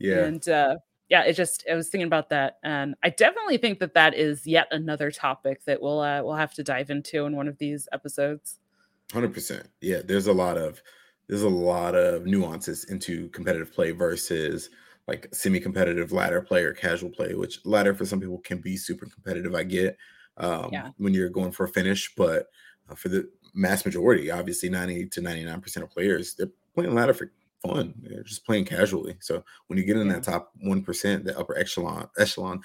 Yeah. And uh, yeah, it just I was thinking about that, and I definitely think that that is yet another topic that we'll uh, we'll have to dive into in one of these episodes. Hundred percent. Yeah, there's a lot of there's a lot of nuances into competitive play versus like semi-competitive ladder play or casual play. Which ladder for some people can be super competitive. I get um, yeah. when you're going for a finish, but uh, for the mass majority, obviously 90 to 99 percent of players, they're playing ladder for fun. They're just playing casually. So when you get in that top one percent, the upper echelon echelon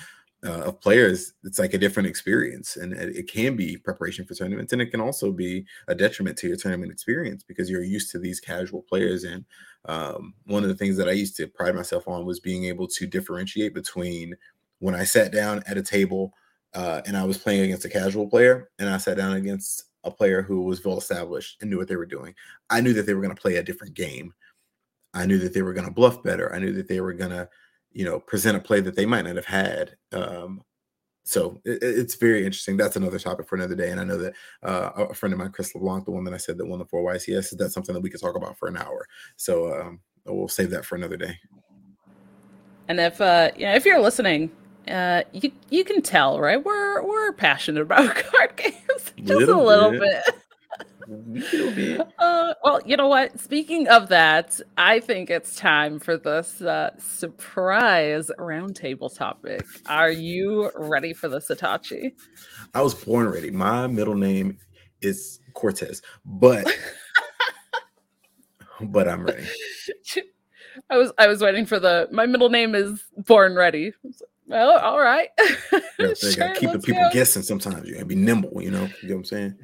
uh, of players, it's like a different experience, and it, it, can be preparation for tournaments, and it can also be a detriment to your tournament experience because you're used to these casual players. And um, one of the things that I used to pride myself on was being able to differentiate between when I sat down at a table uh, and I was playing against a casual player, and I sat down against a player who was well established and knew what they were doing. I knew that they were going to play a different game I knew that they were going to bluff better. I knew that they were going to, you know, present a play that they might not have had um, so it, it's very interesting. That's another topic for another day. And I know that uh, a friend of mine, Chris LeBlanc, the one that I said that won the four YCS, is that something that we could talk about for an hour. So um, we'll save that for another day. And if uh, yeah, if you're listening, uh, you you can tell, right? We're we're passionate about card games, just little a little bit. bit. Uh, well, you know what? Speaking of that, I think it's time for this uh, surprise roundtable topic. Are you ready for this, Itachi? I was born ready. My middle name is Cortez, but but I'm ready. I was I was waiting for the. My middle name is Born Ready. Well, all right. yeah, sure, keep the people go. guessing sometimes. You gotta be nimble, you know. You know what I'm saying?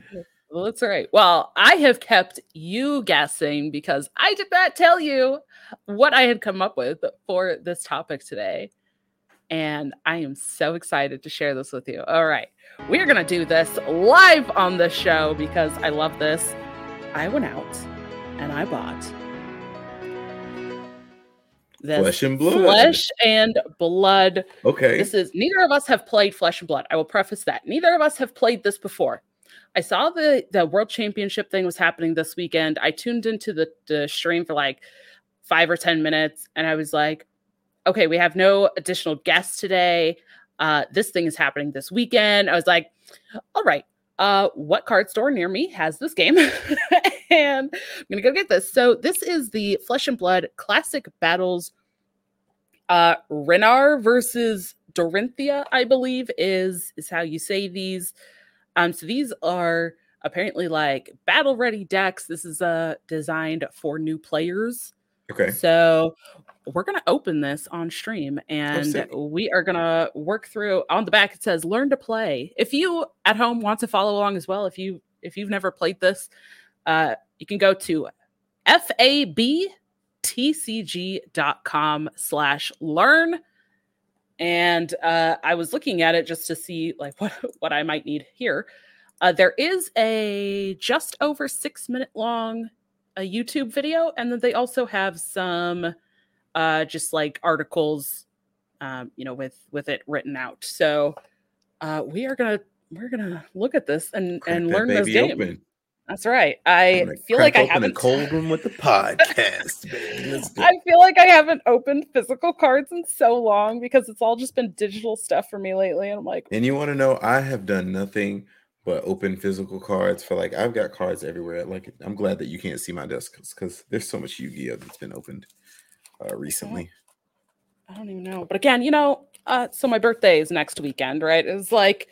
Well, that's right. Well, I have kept you guessing because I did not tell you what I had come up with for this topic today. And I am so excited to share this with you. All right. We're going to do this live on the show because I love this. I went out and I bought this flesh and blood. Flesh and blood. Okay. This is neither of us have played flesh and blood. I will preface that. Neither of us have played this before. I saw the the world championship thing was happening this weekend. I tuned into the, the stream for like five or ten minutes, and I was like, okay, we have no additional guests today. Uh, this thing is happening this weekend. I was like, all right, uh, what card store near me has this game? and I'm gonna go get this. So this is the Flesh and Blood Classic Battles. Uh, Rhinar versus Dorinthia, I believe, is is how you say these. Um, so these are apparently like battle ready decks. This is uh designed for new players. Okay. So we're gonna open this on stream oh, and we are gonna work through on the back it says learn to play. If you at home want to follow along as well, if you if you've never played this, uh you can go to fabtcg.com slash learn and uh, I was looking at it just to see like what what I might need here. Uh, there is a just over six minute long a YouTube video, and then they also have some uh, just like articles, um, you know, with with it written out. So uh, we are gonna we're gonna look at this and Crack and learn this game. Open. That's right. I feel like I haven't cold room with the podcast. I feel like I haven't opened physical cards in so long because it's all just been digital stuff for me lately. And I'm like, and you want to know, I have done nothing but open physical cards for like I've got cards everywhere. Like I'm glad that you can't see my desk because there's so much Yu-Gi-Oh that's been opened uh, recently. I don't even know, but again, you know, uh, so my birthday is next weekend, right? It's like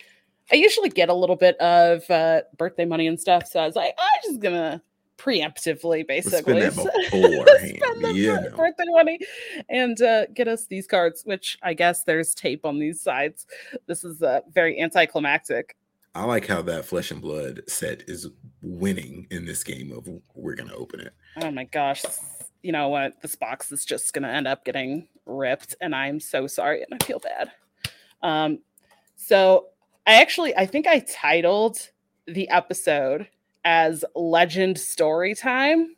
I usually get a little bit of uh, birthday money and stuff. So I was like, I'm just gonna preemptively basically spend, spend the yeah. birthday money and uh, get us these cards, which I guess there's tape on these sides. This is uh, very anticlimactic. I like how that flesh and blood set is winning in this game of we're gonna open it. Oh my gosh. You know what? This box is just gonna end up getting ripped, and I'm so sorry and I feel bad. Um, so I actually I think I titled the episode as Legend Story Time.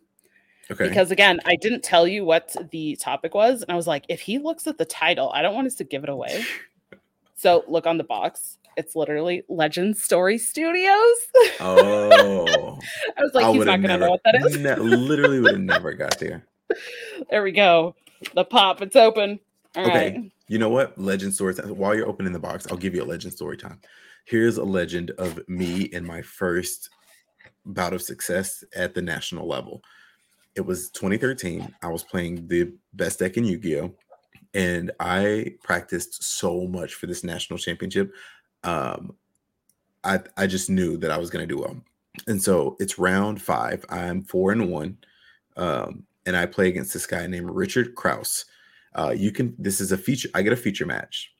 Okay. Because again, I didn't tell you what the topic was, and I was like, if he looks at the title, I don't want us to give it away. so look on the box. It's literally Legend Story Studios. Oh. I was like, I he's not gonna know what that is. ne- literally would have never got there. There we go. The pop, it's open. All okay. Right. You know what? Legend stories. While you're opening the box, I'll give you a legend story time. Here's a legend of me in my first bout of success at the national level. It was 2013. I was playing the best deck in Yu-Gi-Oh! And I practiced so much for this national championship. Um, I I just knew that I was gonna do well. And so it's round five. I'm four and one. Um, and I play against this guy named Richard Kraus. Uh, you can this is a feature, I get a feature match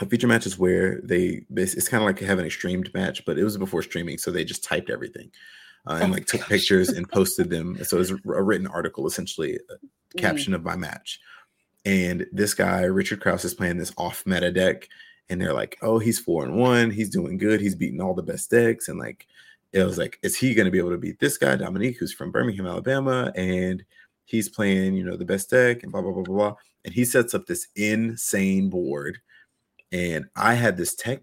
a feature match is where they it's kind of like having a streamed match, but it was before streaming, so they just typed everything uh, and oh like took gosh. pictures and posted them. So it was a written article, essentially, a mm. caption of my match. And this guy, Richard Kraus, is playing this off meta deck, and they're like, "Oh, he's four and one. He's doing good. He's beating all the best decks." And like, it was like, is he going to be able to beat this guy, Dominique, who's from Birmingham, Alabama, and he's playing, you know, the best deck and blah blah blah blah blah. And he sets up this insane board and I had this tech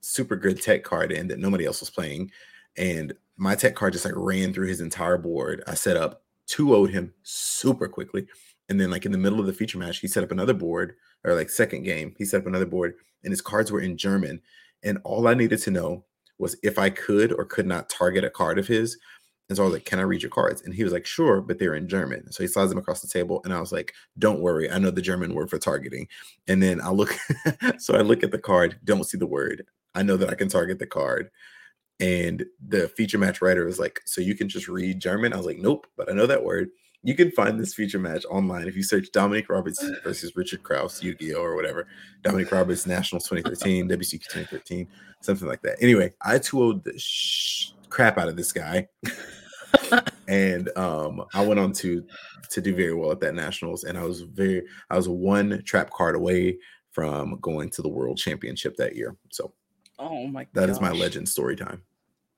super good tech card in that nobody else was playing, and my tech card just like ran through his entire board. I set up 2 owed him super quickly. And then, like in the middle of the feature match, he set up another board, or like second game, he set up another board, and his cards were in German. And all I needed to know was if I could or could not target a card of his. And so I was like, Can I read your cards? And he was like, Sure, but they're in German. So he slides them across the table. And I was like, Don't worry. I know the German word for targeting. And then I look, so I look at the card, don't see the word. I know that I can target the card. And the feature match writer was like, So you can just read German? I was like, Nope, but I know that word. You can find this feature match online if you search Dominic Roberts versus Richard Krause, Yu-Gi-Oh, or whatever. Dominic Roberts Nationals 2013, WCQ 2013, something like that. Anyway, I 2 the sh- crap out of this guy. and um, I went on to to do very well at that nationals, and I was very I was one trap card away from going to the world championship that year. So, oh my, that gosh. is my legend story time.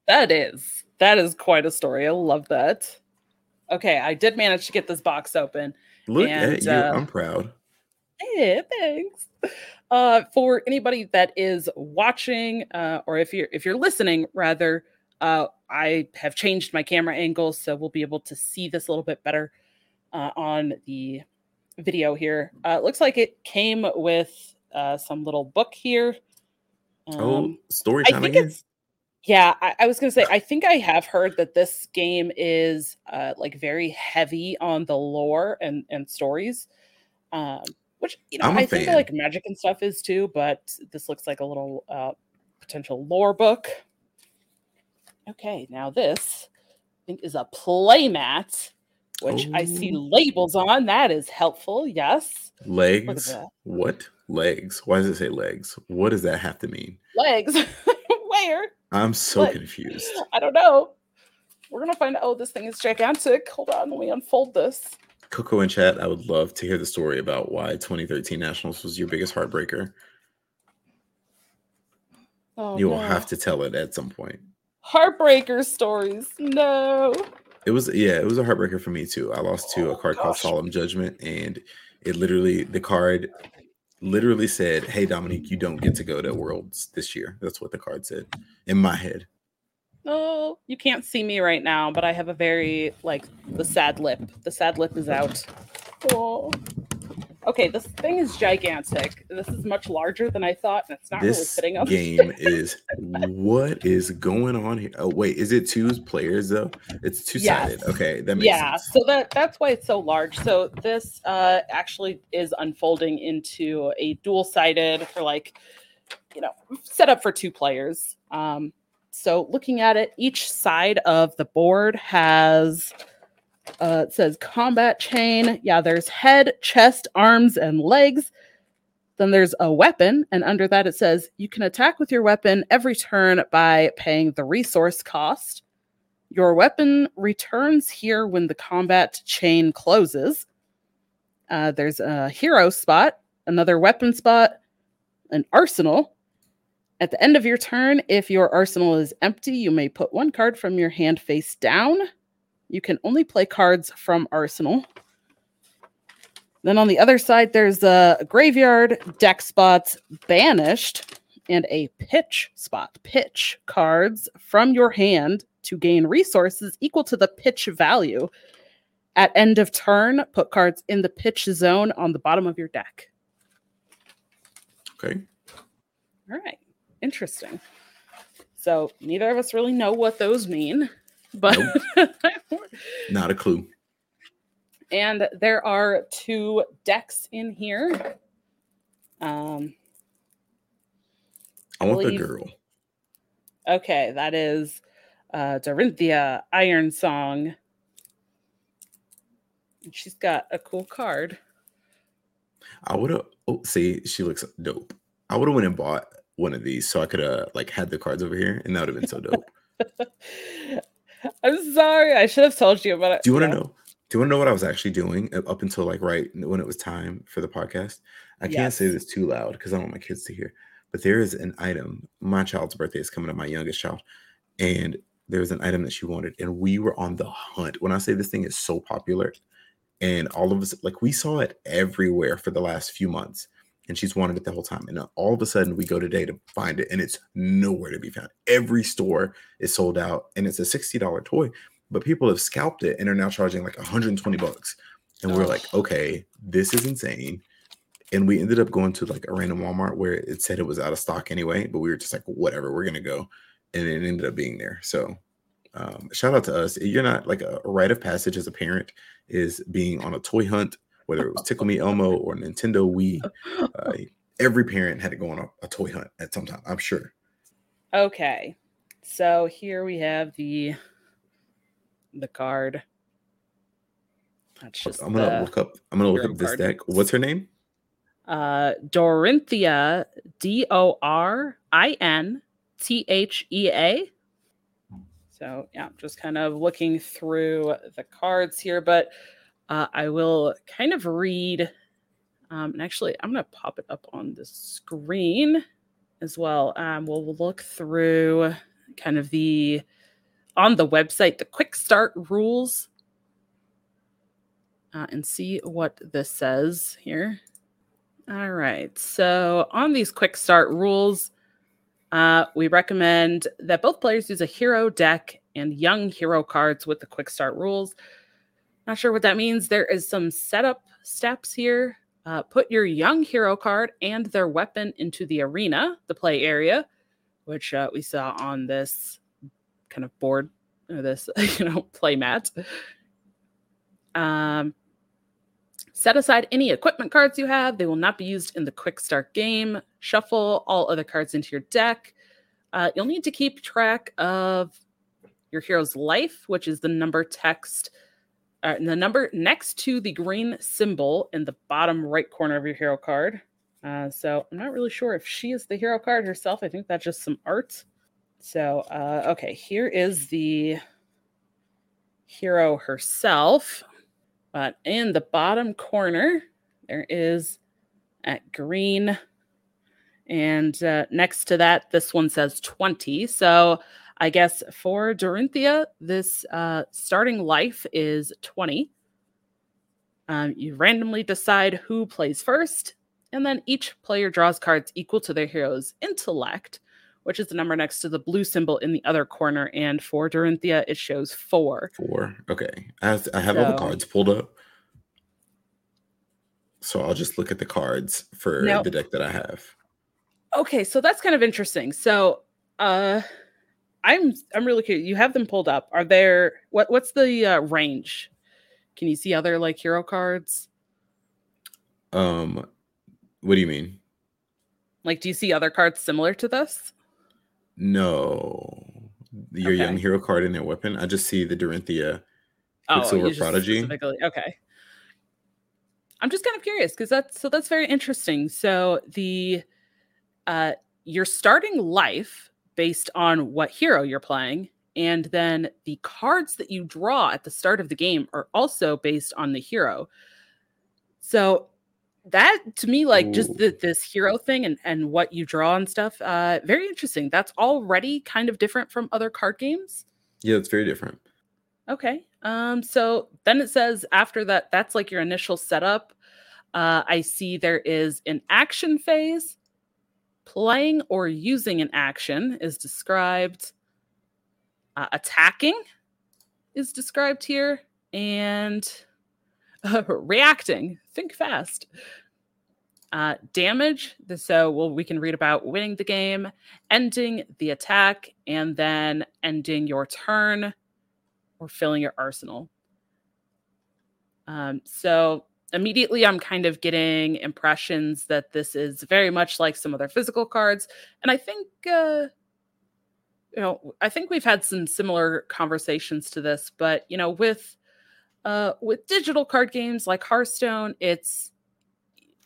That is that is quite a story. I love that. Okay, I did manage to get this box open. Look and, at you! Uh, I'm proud. Yeah, thanks. Uh, for anybody that is watching, uh, or if you're if you're listening, rather, uh, I have changed my camera angle, so we'll be able to see this a little bit better uh, on the video here. Uh, it looks like it came with uh, some little book here. Oh, um, oh, story time again. Yeah, I, I, was gonna say I think I have heard that this game is uh, like very heavy on the lore and and stories, um, which you know I think like magic and stuff is too. But this looks like a little uh, potential lore book. Okay, now this I think is a playmat, which I see oh. labels on. That is helpful. Yes. Legs. What legs? Why does it say legs? What does that have to mean? Legs. Where? I'm so confused. I don't know. We're gonna find out. Oh, this thing is gigantic. Hold on, let me unfold this. Coco in chat, I would love to hear the story about why 2013 Nationals was your biggest heartbreaker. Oh, you will no. have to tell it at some point heartbreaker stories. No. It was yeah, it was a heartbreaker for me too. I lost to oh, a card gosh. called Solemn Judgment, and it literally the card literally said, "Hey Dominique, you don't get to go to Worlds this year." That's what the card said in my head. Oh, you can't see me right now, but I have a very like the sad lip. The sad lip is out. Oh. Okay, this thing is gigantic. This is much larger than I thought, and it's not this really fitting up. game is what is going on here? Oh wait, is it two players though? It's two sided. Yes. Okay, that makes yeah. Sense. So that that's why it's so large. So this uh, actually is unfolding into a dual sided for like, you know, set up for two players. Um, so looking at it, each side of the board has uh, it says combat chain. Yeah, there's head, chest, arms, and legs. Then there's a weapon, and under that it says you can attack with your weapon every turn by paying the resource cost. Your weapon returns here when the combat chain closes. Uh, there's a hero spot, another weapon spot, an arsenal. At the end of your turn, if your arsenal is empty, you may put one card from your hand face down. You can only play cards from Arsenal. Then on the other side, there's a graveyard, deck spots, banished, and a pitch spot. Pitch cards from your hand to gain resources equal to the pitch value. At end of turn, put cards in the pitch zone on the bottom of your deck. Okay. All right. Interesting. So neither of us really know what those mean but nope. not a clue. And there are two decks in here. Um, I, I want believe, the girl. Okay, that is uh Dorinthia Iron Song. She's got a cool card. I would have. Oh, see, she looks dope. I would have went and bought one of these so I could have like had the cards over here, and that would have been so dope. I'm sorry. I should have told you about it. Do you want to know? Do you want to know what I was actually doing up until like right when it was time for the podcast? I yes. can't say this too loud because I don't want my kids to hear. But there is an item. My child's birthday is coming up, my youngest child, and there was an item that she wanted, and we were on the hunt. When I say this thing is so popular, and all of us like we saw it everywhere for the last few months, and she's wanted it the whole time. And all of a sudden, we go today to find it, and it's nowhere to be found. Every store is sold out, and it's a sixty dollar toy, but people have scalped it and are now charging like 120 bucks. And we're like, okay, this is insane. And we ended up going to like a random Walmart where it said it was out of stock anyway, but we were just like, whatever, we're gonna go. And it ended up being there. So um, shout out to us. You're not like a, a rite of passage as a parent is being on a toy hunt, whether it was Tickle Me Elmo or Nintendo Wii. Uh, every parent had to go on a, a toy hunt at some time, I'm sure. Okay. So here we have the the card. That's just I'm gonna look up. I'm gonna look up this card. deck. What's her name? Uh, Dorinthia. D O R I N T H E A. So yeah, just kind of looking through the cards here, but uh, I will kind of read. Um, and actually, I'm going to pop it up on the screen as well. Um, we'll look through kind of the on the website the quick start rules uh, and see what this says here. All right. So, on these quick start rules, uh, we recommend that both players use a hero deck and young hero cards with the quick start rules. Not sure what that means. There is some setup steps here. Uh, put your young hero card and their weapon into the arena, the play area, which uh, we saw on this kind of board or this, you know, play mat. Um, set aside any equipment cards you have. They will not be used in the quick start game. Shuffle all other cards into your deck. Uh, you'll need to keep track of your hero's life, which is the number text, uh, the number next to the green symbol in the bottom right corner of your hero card. Uh, so I'm not really sure if she is the hero card herself. I think that's just some art. So, uh, okay, here is the hero herself. But in the bottom corner, there is at green. And uh, next to that, this one says 20. So I guess for Dorinthia, this uh, starting life is 20. Um, you randomly decide who plays first, and then each player draws cards equal to their hero's intellect which is the number next to the blue symbol in the other corner. And for Dorinthia, it shows four. Four. Okay. I have, I have so, all the cards pulled up. So I'll just look at the cards for now, the deck that I have. Okay, so that's kind of interesting. So uh I'm I'm really curious. You have them pulled up. Are there what what's the uh, range? Can you see other like hero cards? Um what do you mean? Like do you see other cards similar to this? No, your okay. young hero card in their weapon. I just see the Dorinthia oh, Quicksilver oh, Prodigy. Okay. I'm just kind of curious because that's so that's very interesting. So the uh you're starting life based on what hero you're playing, and then the cards that you draw at the start of the game are also based on the hero. So that to me like Ooh. just the, this hero thing and and what you draw and stuff uh very interesting that's already kind of different from other card games yeah it's very different okay um so then it says after that that's like your initial setup uh i see there is an action phase playing or using an action is described uh, attacking is described here and uh, reacting. Think fast. Uh, damage. So, well, we can read about winning the game, ending the attack, and then ending your turn or filling your arsenal. Um, so, immediately, I'm kind of getting impressions that this is very much like some other physical cards. And I think, uh, you know, I think we've had some similar conversations to this, but, you know, with uh, with digital card games like Hearthstone, it's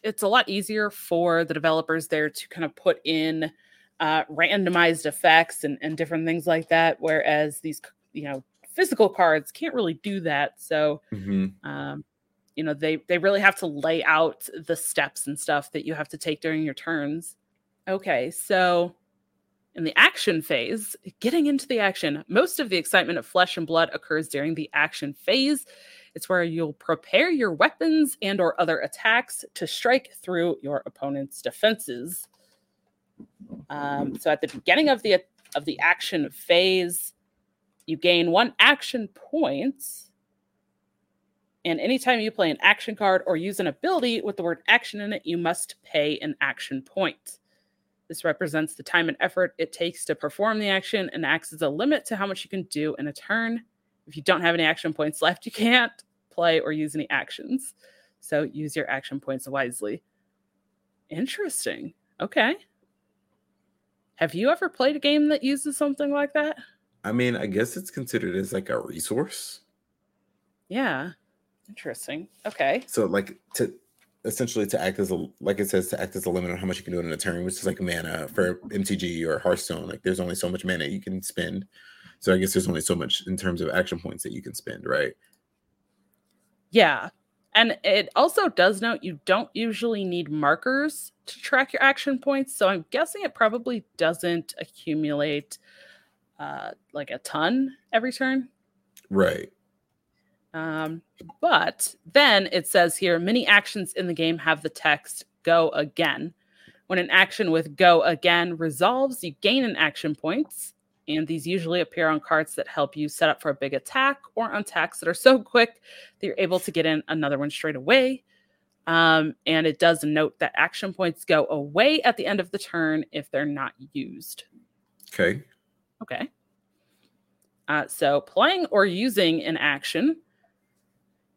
it's a lot easier for the developers there to kind of put in uh, randomized effects and, and different things like that. Whereas these, you know, physical cards can't really do that. So, mm-hmm. um, you know, they they really have to lay out the steps and stuff that you have to take during your turns. Okay, so in the action phase, getting into the action, most of the excitement of flesh and blood occurs during the action phase. It's where you'll prepare your weapons and or other attacks to strike through your opponent's defenses. Um, so at the beginning of the of the action phase, you gain one action point. And anytime you play an action card or use an ability with the word action in it, you must pay an action point. This represents the time and effort it takes to perform the action and acts as a limit to how much you can do in a turn. If you don't have any action points left, you can't play or use any actions. So use your action points wisely. Interesting. Okay. Have you ever played a game that uses something like that? I mean, I guess it's considered as like a resource. Yeah. Interesting. Okay. So like to essentially to act as a like it says to act as a limit on how much you can do in a turn, which is like mana for MTG or Hearthstone. Like there's only so much mana you can spend. So I guess there's only so much in terms of action points that you can spend, right? Yeah. And it also does note you don't usually need markers to track your action points. So I'm guessing it probably doesn't accumulate uh, like a ton every turn. Right. Um, but then it says here many actions in the game have the text go again. When an action with go again resolves, you gain an action points. And these usually appear on cards that help you set up for a big attack or on attacks that are so quick that you're able to get in another one straight away. Um, and it does note that action points go away at the end of the turn if they're not used. Okay. Okay. Uh, so playing or using an action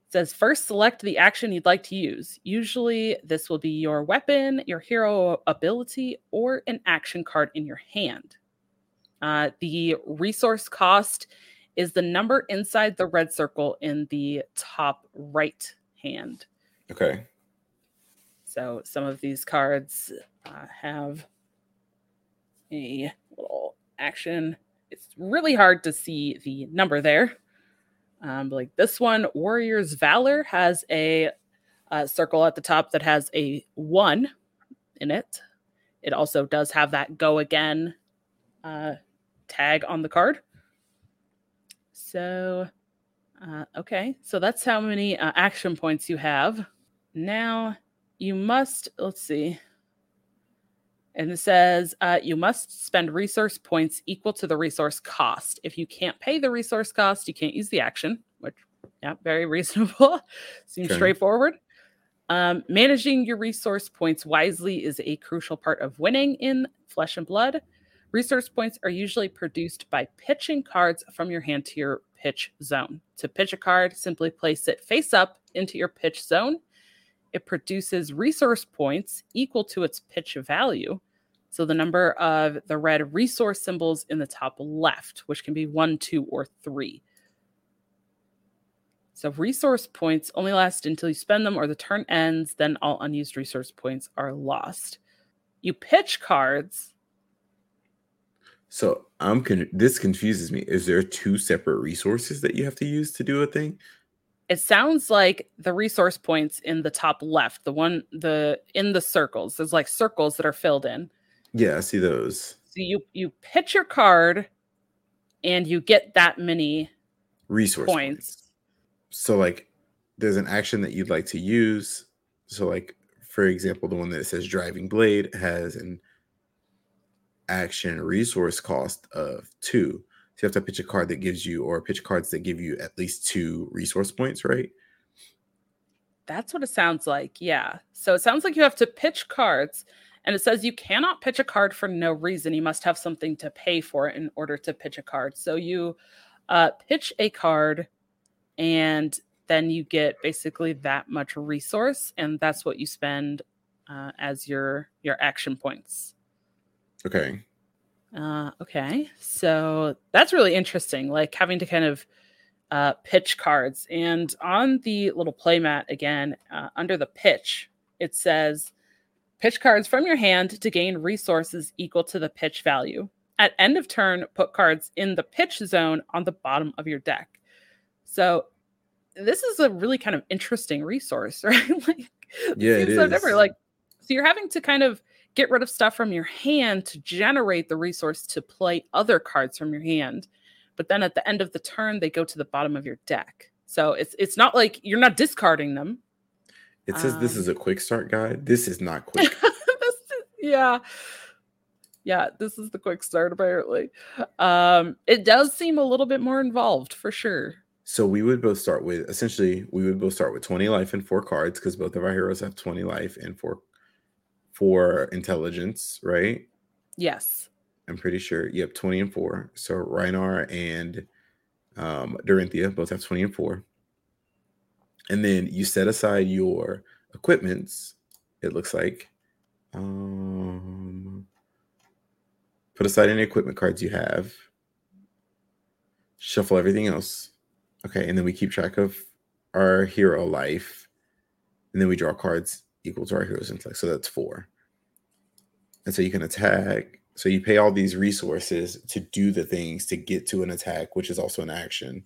says first select the action you'd like to use. Usually, this will be your weapon, your hero ability, or an action card in your hand. Uh, the resource cost is the number inside the red circle in the top right hand. Okay. So some of these cards uh, have a little action. It's really hard to see the number there. Um, like this one, Warrior's Valor has a, a circle at the top that has a one in it. It also does have that go again uh, tag on the card. So, uh, okay, so that's how many uh, action points you have. Now you must, let's see. And it says uh, you must spend resource points equal to the resource cost. If you can't pay the resource cost, you can't use the action, which, yeah, very reasonable. Seems okay. straightforward. Um, managing your resource points wisely is a crucial part of winning in Flesh and Blood. Resource points are usually produced by pitching cards from your hand to your pitch zone. To pitch a card, simply place it face up into your pitch zone it produces resource points equal to its pitch value. So the number of the red resource symbols in the top left, which can be one, two, or three. So resource points only last until you spend them or the turn ends, then all unused resource points are lost. You pitch cards. So I'm con- this confuses me. Is there two separate resources that you have to use to do a thing? It sounds like the resource points in the top left, the one the in the circles. There's like circles that are filled in. Yeah, I see those. So you you pitch your card and you get that many resource points. points. So like there's an action that you'd like to use. So like for example, the one that says driving blade has an action resource cost of 2 you have to pitch a card that gives you, or pitch cards that give you at least two resource points, right? That's what it sounds like. Yeah. So it sounds like you have to pitch cards, and it says you cannot pitch a card for no reason. You must have something to pay for it in order to pitch a card. So you uh, pitch a card, and then you get basically that much resource, and that's what you spend uh, as your your action points. Okay. Uh, okay, so that's really interesting. Like having to kind of uh, pitch cards, and on the little playmat again, uh, under the pitch, it says pitch cards from your hand to gain resources equal to the pitch value. At end of turn, put cards in the pitch zone on the bottom of your deck. So this is a really kind of interesting resource, right? like, yeah, it is. So different. Like, so you're having to kind of get rid of stuff from your hand to generate the resource to play other cards from your hand. But then at the end of the turn, they go to the bottom of your deck. So it's it's not like you're not discarding them. It says um, this is a quick start guide. This is not quick. is, yeah. Yeah, this is the quick start apparently. Um it does seem a little bit more involved for sure. So we would both start with essentially we would both start with 20 life and four cards because both of our heroes have 20 life and four four intelligence, right? Yes. I'm pretty sure. Yep, 20 and four. So Rhinar and um, Dorinthia both have 20 and 4. And then you set aside your equipments, it looks like. Um, put aside any equipment cards you have. Shuffle everything else. Okay, and then we keep track of our hero life. And then we draw cards equal to our hero's intellect. So that's four. And so you can attack so you pay all these resources to do the things to get to an attack, which is also an action.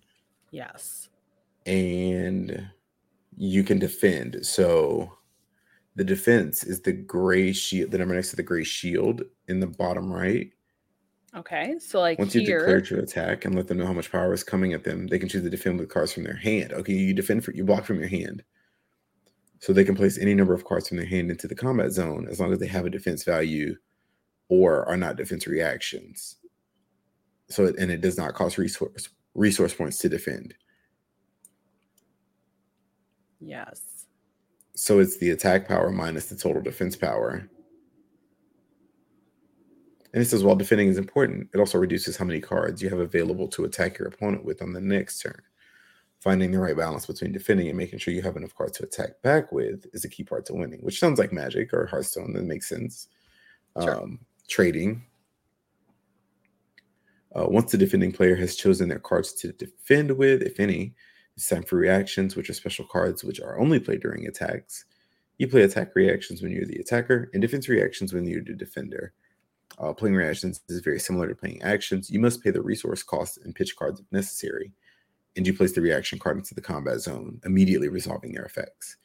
Yes. And you can defend. So the defense is the gray shield, the number next to the gray shield in the bottom right. Okay. So like once you've declare your attack and let them know how much power is coming at them, they can choose to defend with cards from their hand. Okay, you defend for you block from your hand. So they can place any number of cards from their hand into the combat zone as long as they have a defense value or are not defense reactions. So and it does not cost resource resource points to defend. Yes. So it's the attack power minus the total defense power. And it says while defending is important, it also reduces how many cards you have available to attack your opponent with on the next turn. Finding the right balance between defending and making sure you have enough cards to attack back with is a key part to winning, which sounds like magic or Hearthstone. That makes sense. Sure. Um, trading. Uh, once the defending player has chosen their cards to defend with, if any, it's time for reactions, which are special cards which are only played during attacks. You play attack reactions when you're the attacker, and defense reactions when you're the defender. Uh, playing reactions is very similar to playing actions. You must pay the resource cost and pitch cards if necessary, and you place the reaction card into the combat zone, immediately resolving their effects.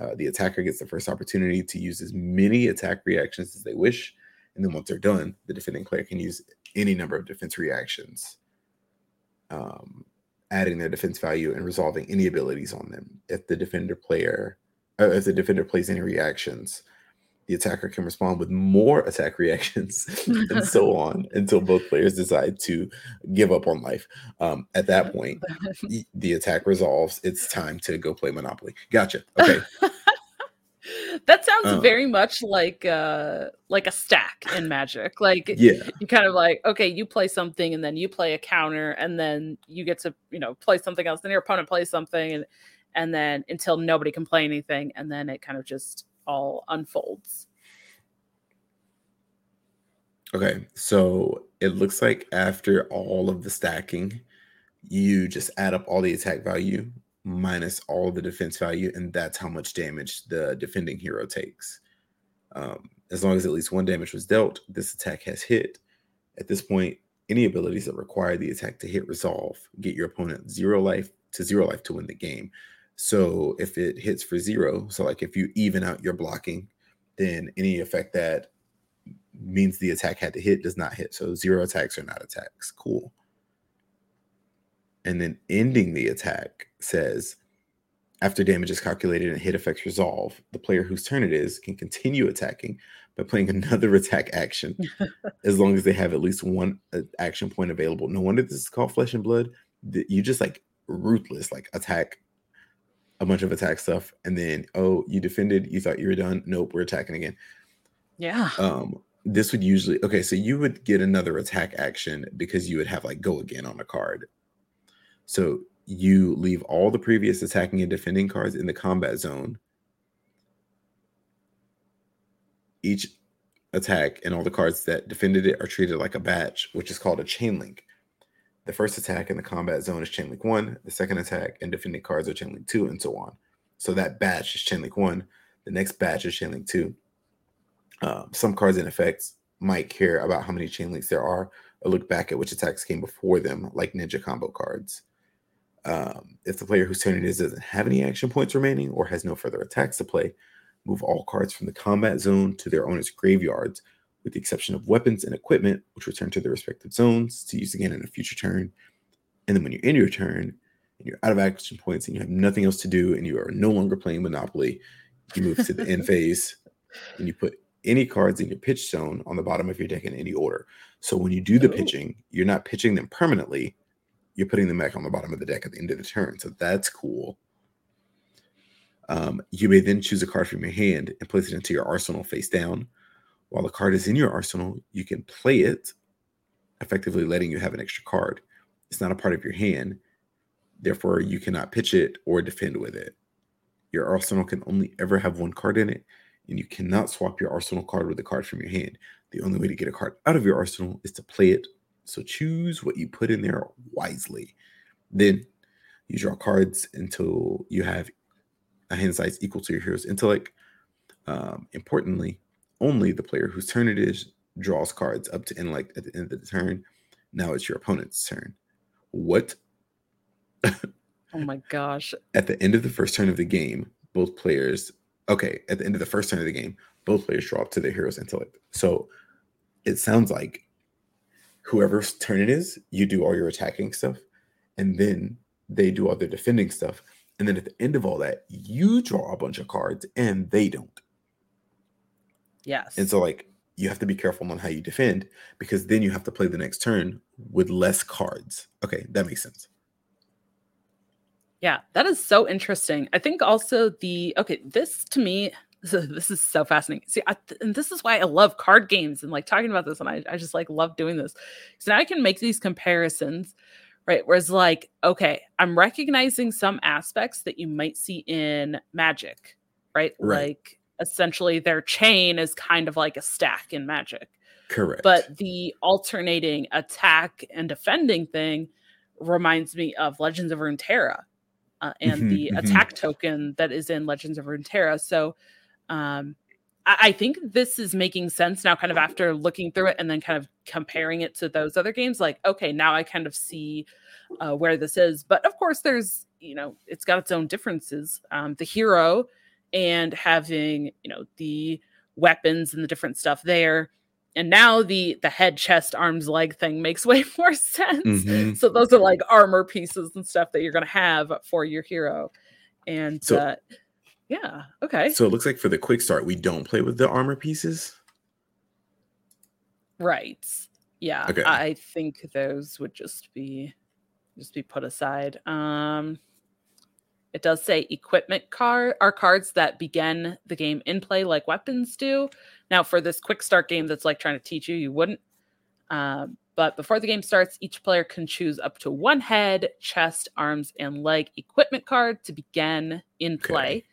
Uh, the attacker gets the first opportunity to use as many attack reactions as they wish, and then once they're done, the defending player can use any number of defense reactions, um, adding their defense value and resolving any abilities on them. If the defender player, uh, if the defender plays any reactions, the attacker can respond with more attack reactions and so on until both players decide to give up on life. Um, at that point, the attack resolves. It's time to go play Monopoly. Gotcha. Okay. that sounds um, very much like uh like a stack in magic like yeah you kind of like okay you play something and then you play a counter and then you get to you know play something else then your opponent plays something and and then until nobody can play anything and then it kind of just all unfolds okay so it looks like after all of the stacking you just add up all the attack value minus all the defense value, and that's how much damage the defending hero takes. Um, as long as at least one damage was dealt, this attack has hit. At this point, any abilities that require the attack to hit resolve get your opponent zero life to zero life to win the game. So if it hits for zero, so like if you even out your blocking, then any effect that means the attack had to hit does not hit. So zero attacks are not attacks. Cool and then ending the attack says after damage is calculated and hit effects resolve, the player whose turn it is can continue attacking by playing another attack action as long as they have at least one uh, action point available. No wonder this is called flesh and blood. You just like ruthless, like attack a bunch of attack stuff, and then oh, you defended, you thought you were done. Nope, we're attacking again. Yeah. Um, this would usually okay, so you would get another attack action because you would have like go again on a card so you leave all the previous attacking and defending cards in the combat zone. Each attack and all the cards that defended it are treated like a batch, which is called a chain link. The first attack in the combat zone is chain link one, the second attack and defending cards are chain link two, and so on. So that batch is chain link one, the next batch is chain link two. Um, some cards and effects might care about how many chain links there are, or look back at which attacks came before them, like ninja combo cards. Um, if the player whose turn it is doesn't have any action points remaining or has no further attacks to play, move all cards from the combat zone to their owner's graveyards, with the exception of weapons and equipment, which return to their respective zones to use again in a future turn. And then when you end your turn and you're out of action points and you have nothing else to do and you are no longer playing Monopoly, you move to the end phase and you put any cards in your pitch zone on the bottom of your deck in any order. So when you do the oh. pitching, you're not pitching them permanently. You're putting them back on the bottom of the deck at the end of the turn. So that's cool. Um, you may then choose a card from your hand and place it into your arsenal face down. While the card is in your arsenal, you can play it, effectively letting you have an extra card. It's not a part of your hand, therefore, you cannot pitch it or defend with it. Your arsenal can only ever have one card in it, and you cannot swap your arsenal card with a card from your hand. The only way to get a card out of your arsenal is to play it. So choose what you put in there wisely. Then you draw cards until you have a hand size equal to your hero's intellect. Um, importantly, only the player whose turn it is draws cards up to intellect at the end of the turn. Now it's your opponent's turn. What? oh my gosh. At the end of the first turn of the game, both players, okay, at the end of the first turn of the game, both players draw up to their hero's intellect. So it sounds like whoever's turn it is, you do all your attacking stuff, and then they do all their defending stuff. And then at the end of all that, you draw a bunch of cards and they don't. Yes. And so, like, you have to be careful on how you defend because then you have to play the next turn with less cards. Okay, that makes sense. Yeah, that is so interesting. I think also the okay, this to me, this is so fascinating. See, I, and this is why I love card games and like talking about this, and I, I just like love doing this. So now I can make these comparisons, right? Whereas, like, okay, I'm recognizing some aspects that you might see in Magic, right? right. Like, essentially, their chain is kind of like a stack in Magic. Correct. But the alternating attack and defending thing reminds me of Legends of Runeterra uh, and mm-hmm, the mm-hmm. attack token that is in Legends of Runeterra. So um, I, I, think this is making sense now, kind of after looking through it and then kind of comparing it to those other games. Like, okay, now I kind of see uh, where this is. But of course, there's you know it's got its own differences. Um, the hero and having you know the weapons and the different stuff there. And now the the head chest arms leg thing makes way more sense. Mm-hmm. so those are like armor pieces and stuff that you're going to have for your hero. And so, uh, yeah okay. So it looks like for the quick start we don't play with the armor pieces? Right. Yeah okay. i think those would just be just be put aside. Um it does say equipment card are cards that begin the game in play like weapons do. Now, for this quick start game that's like trying to teach you, you wouldn't. Um, but before the game starts, each player can choose up to one head, chest, arms, and leg equipment card to begin in play. Okay.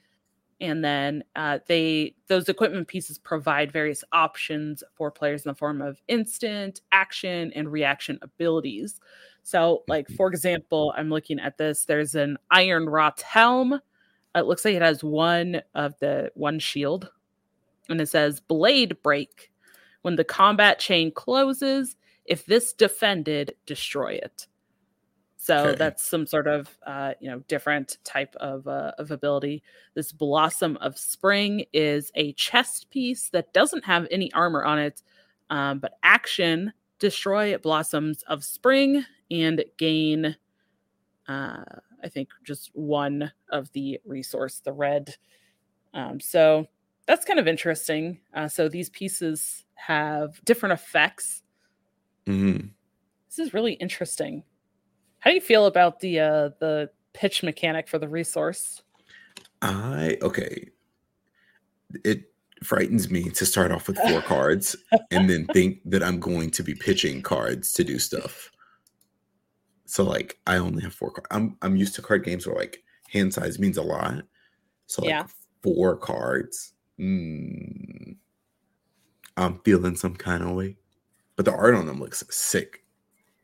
And then uh, they those equipment pieces provide various options for players in the form of instant, action, and reaction abilities. So, like mm-hmm. for example, I'm looking at this. There's an Ironrot Helm. It looks like it has one of the one shield, and it says blade break. When the combat chain closes, if this defended, destroy it. So okay. that's some sort of uh, you know different type of uh, of ability. This blossom of spring is a chest piece that doesn't have any armor on it, um, but action destroy blossoms of spring and gain uh, I think just one of the resource, the red. Um, so that's kind of interesting. Uh, so these pieces have different effects. Mm-hmm. This is really interesting. How do you feel about the uh, the pitch mechanic for the resource? I okay. It frightens me to start off with four cards and then think that I'm going to be pitching cards to do stuff. So like I only have four cards. I'm I'm used to card games where like hand size means a lot. So like yeah. four cards. Mm, I'm feeling some kind of way. But the art on them looks sick.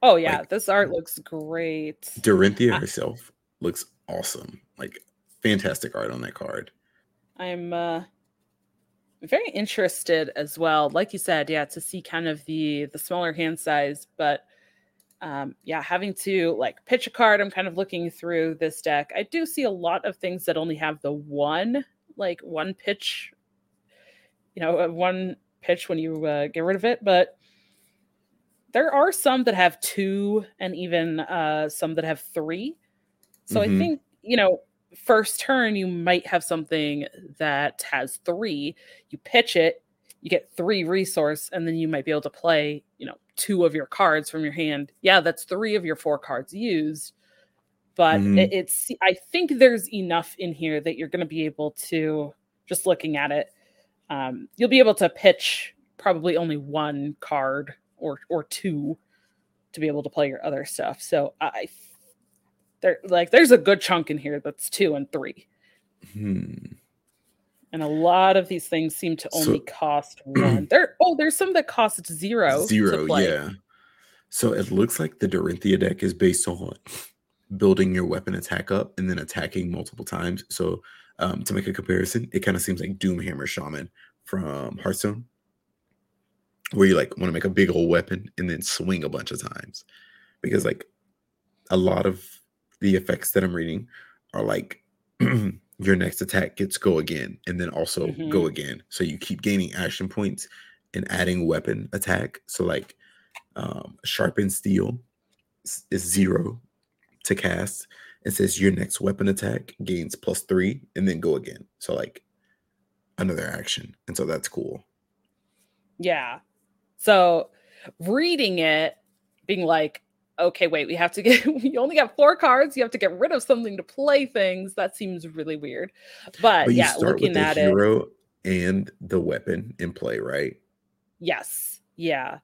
Oh yeah, like, this art looks great. Dorinthea herself looks awesome. Like fantastic art on that card. I'm uh very interested as well. Like you said, yeah, to see kind of the the smaller hand size, but um, yeah, having to like pitch a card. I'm kind of looking through this deck. I do see a lot of things that only have the one, like one pitch, you know, uh, one pitch when you uh, get rid of it. But there are some that have two, and even uh, some that have three. So mm-hmm. I think, you know, first turn, you might have something that has three. You pitch it, you get three resource, and then you might be able to play, you know, two of your cards from your hand. Yeah, that's three of your four cards used. But mm-hmm. it, it's, I think there's enough in here that you're going to be able to, just looking at it, um, you'll be able to pitch probably only one card or or two to be able to play your other stuff. So I there like there's a good chunk in here that's two and three. Hmm. And a lot of these things seem to only so, cost one. There oh, there's some that cost zero. Zero, yeah. So it looks like the Dorinthea deck is based on building your weapon attack up and then attacking multiple times. So um, to make a comparison, it kind of seems like Doomhammer Shaman from Hearthstone where you like want to make a big old weapon and then swing a bunch of times. Because like a lot of the effects that i'm reading are like your next attack gets go again and then also mm-hmm. go again. So you keep gaining action points and adding weapon attack. So like um sharpened steel is zero to cast. It says your next weapon attack gains plus three and then go again. So like another action. And so that's cool. Yeah so reading it, being like, okay, wait, we have to get, you only got four cards. You have to get rid of something to play things. That seems really weird. But, but yeah, looking at it. and the weapon in play, right? Yes. Yeah.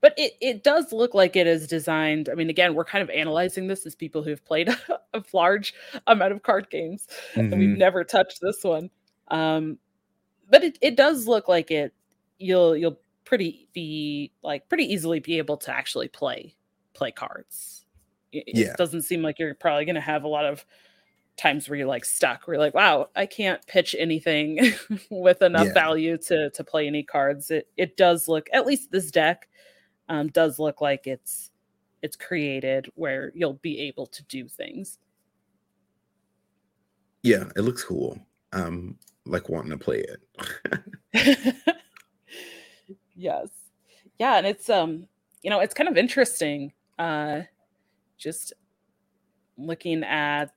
But it, it does look like it is designed. I mean, again, we're kind of analyzing this as people who've played a large amount of card games mm-hmm. and we've never touched this one. Um, but it, it does look like it you'll you'll pretty be like pretty easily be able to actually play play cards. It, yeah. doesn't seem like you're probably going to have a lot of times where you're like stuck where you're like wow i can't pitch anything with enough yeah. value to to play any cards it it does look at least this deck um does look like it's it's created where you'll be able to do things yeah it looks cool um like wanting to play it yes. Yeah and it's um you know it's kind of interesting uh just looking at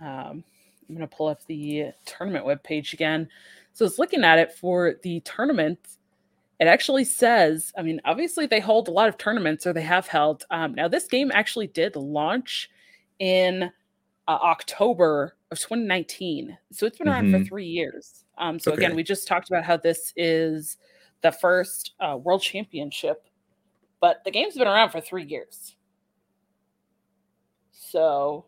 um i'm going to pull up the tournament web page again. So it's looking at it for the tournament. It actually says i mean obviously they hold a lot of tournaments or they have held um, now this game actually did launch in uh, october of 2019 so it's been around mm-hmm. for three years. Um, so okay. again we just talked about how this is the first uh, world championship, but the game's been around for three years. So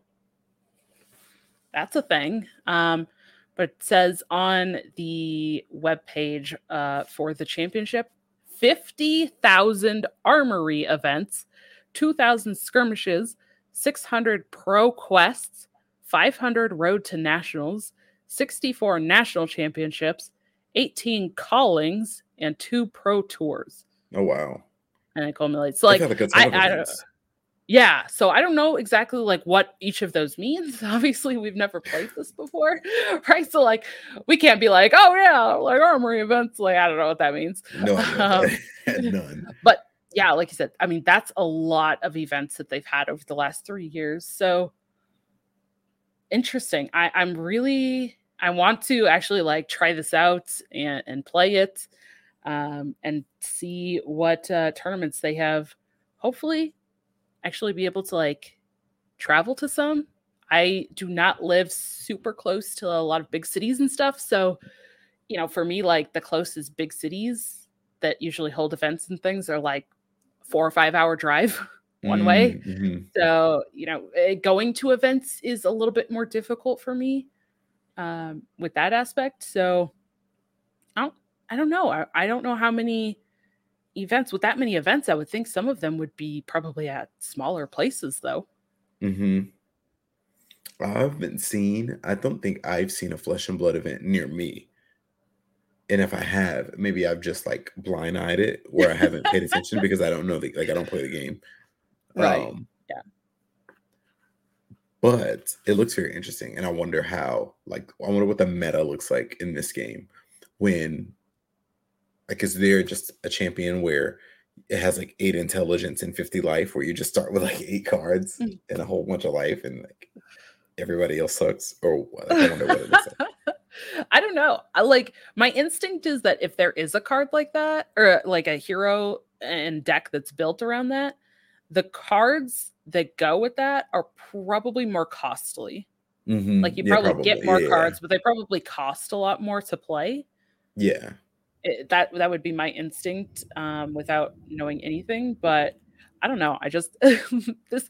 that's a thing. Um, but it says on the web page uh, for the championship 50,000 armory events, 2,000 skirmishes, 600 pro quests, 500 road to nationals, 64 national championships, 18 callings, and two pro tours. Oh wow! And it culminates. So like, I, I, I yeah. So I don't know exactly like what each of those means. Obviously, we've never played this before, right? So like, we can't be like, oh yeah, like armory events. Like I don't know what that means. No, um, none. But yeah, like you said, I mean that's a lot of events that they've had over the last three years. So interesting. I, I'm really I want to actually like try this out and, and play it um, and see what uh, tournaments they have. Hopefully, actually be able to like travel to some. I do not live super close to a lot of big cities and stuff. So, you know, for me, like the closest big cities that usually hold events and things are like four or five hour drive one way. Mm-hmm. So, you know, eh, going to events is a little bit more difficult for me um, with that aspect. So, I don't know. I, I don't know how many events with that many events. I would think some of them would be probably at smaller places, though. Hmm. I haven't seen. I don't think I've seen a flesh and blood event near me. And if I have, maybe I've just like blind eyed it where I haven't paid attention because I don't know the like I don't play the game. Right. Um, yeah. But it looks very interesting, and I wonder how. Like, I wonder what the meta looks like in this game when like, is there just a champion where it has like eight intelligence and 50 life, where you just start with like eight cards mm. and a whole bunch of life? And like, everybody else sucks, or what? I wonder what it is. I don't know. I, like my instinct is that if there is a card like that, or like a hero and deck that's built around that, the cards that go with that are probably more costly. Mm-hmm. Like you probably, yeah, probably, get more yeah, cards, but they probably cost a lot more to play. Yeah, it, that that would be my instinct um, without knowing anything. But I don't know. I just this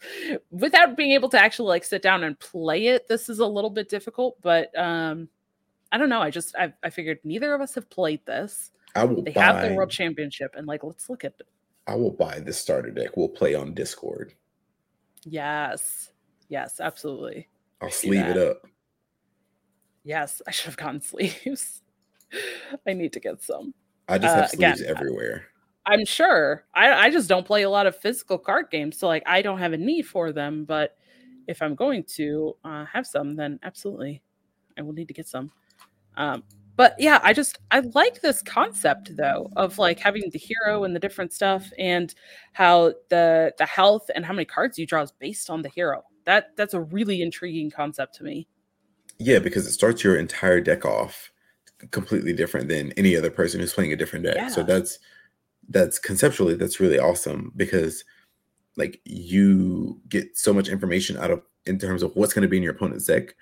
without being able to actually like sit down and play it. This is a little bit difficult, but um, I don't know. I just I, I figured neither of us have played this. I will. They buy, have the world championship, and like let's look at. It. I will buy the starter deck. We'll play on Discord. Yes. Yes. Absolutely. I'll sleeve it up. Yes, I should have gotten sleeves. I need to get some. I just have uh, sleeves again, everywhere. I'm sure. I, I just don't play a lot of physical card games, so like I don't have a need for them. But if I'm going to uh, have some, then absolutely, I will need to get some. Um, but yeah, I just I like this concept though of like having the hero and the different stuff, and how the the health and how many cards you draw is based on the hero. That that's a really intriguing concept to me. Yeah, because it starts your entire deck off completely different than any other person who's playing a different deck. Yeah. So that's that's conceptually that's really awesome because like you get so much information out of in terms of what's going to be in your opponent's deck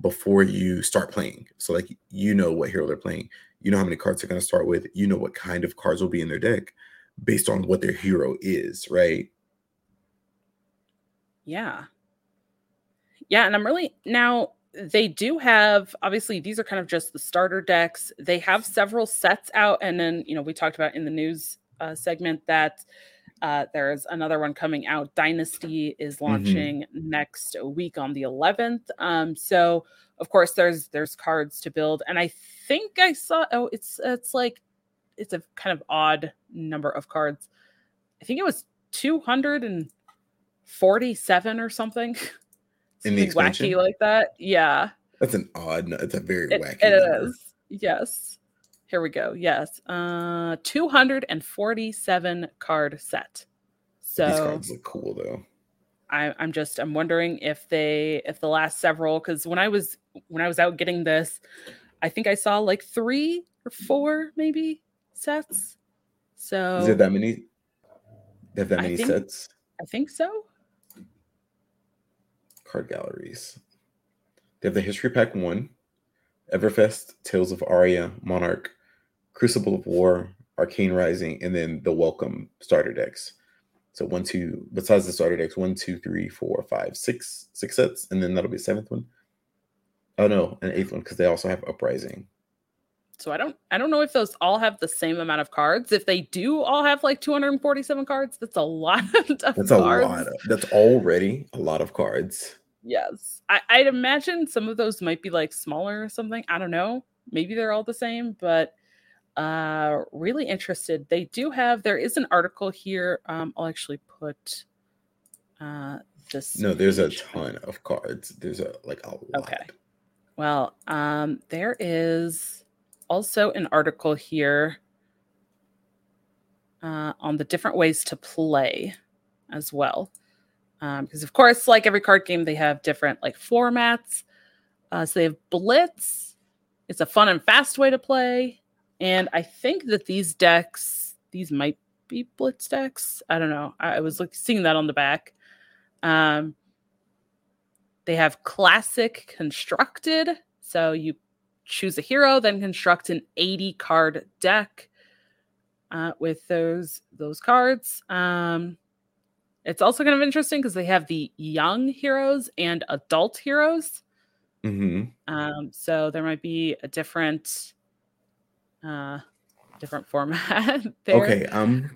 before you start playing. So like you know what hero they're playing, you know how many cards they're going to start with, you know what kind of cards will be in their deck based on what their hero is, right? Yeah. Yeah, and I'm really now they do have obviously these are kind of just the starter decks. They have several sets out, and then you know we talked about in the news uh, segment that uh, there's another one coming out. Dynasty is mm-hmm. launching mm-hmm. next week on the 11th. Um, so of course there's there's cards to build, and I think I saw oh it's it's like it's a kind of odd number of cards. I think it was 247 or something. in the wacky like that. Yeah. That's an odd. It's a very it, wacky. It number. is. Yes. Here we go. Yes. Uh 247 card set. So these cards look cool though. I, I'm just I'm wondering if they if the last several because when I was when I was out getting this, I think I saw like three or four maybe sets. So is there that many? They have that many think, sets? I think so card galleries. They have the History Pack 1, Everfest, Tales of Aria, Monarch, Crucible of War, Arcane Rising, and then the Welcome starter decks. So one, two, besides the starter decks, one, two, three, four, five, six, six sets, and then that'll be seventh one. Oh no, an eighth one because they also have Uprising. So I don't I don't know if those all have the same amount of cards. If they do all have like 247 cards, that's a lot of That's cards. a lot. Of, that's already a lot of cards. Yes. I, I'd imagine some of those might be like smaller or something. I don't know. Maybe they're all the same, but uh really interested. They do have there is an article here. Um I'll actually put uh this No, there's a ton of cards. There's a like a lot. Okay. Well, um there is also an article here uh, on the different ways to play as well. Because um, of course like every card game they have different like formats. Uh, so they have blitz. It's a fun and fast way to play. And i think that these decks these might be blitz decks. I don't know. I, I was like seeing that on the back. Um, they have classic constructed. So you choose a hero then construct an 80 card deck uh, with those those cards um, it's also kind of interesting because they have the young heroes and adult heroes. Mm-hmm. Um, so there might be a different, uh, different format. there. Okay, I'm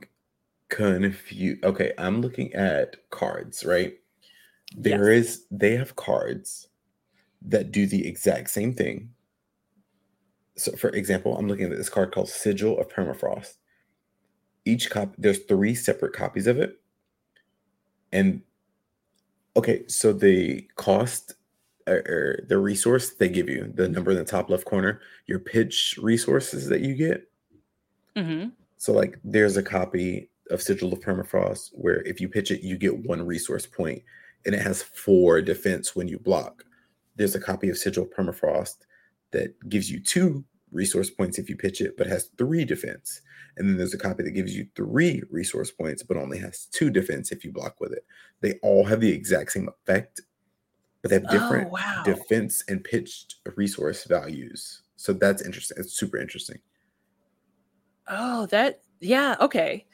confused. Okay, I'm looking at cards. Right, There yes. is. They have cards that do the exact same thing. So, for example, I'm looking at this card called Sigil of Permafrost. Each copy, there's three separate copies of it and okay, so the cost or, the resource they give you, the number in the top left corner, your pitch resources that you get. Mm-hmm. So, like, there's a copy of Sigil of Permafrost where if you pitch it, you get one resource point, and it has four defense when you block. there's a copy of Sigil of Permafrost that gives you two resource points if you pitch it, but has three defense. And then there's a copy that gives you three resource points, but only has two defense if you block with it. They all have the exact same effect, but they have oh, different oh, wow. defense and pitched resource values. So that's interesting. It's super interesting. Oh, that yeah, okay.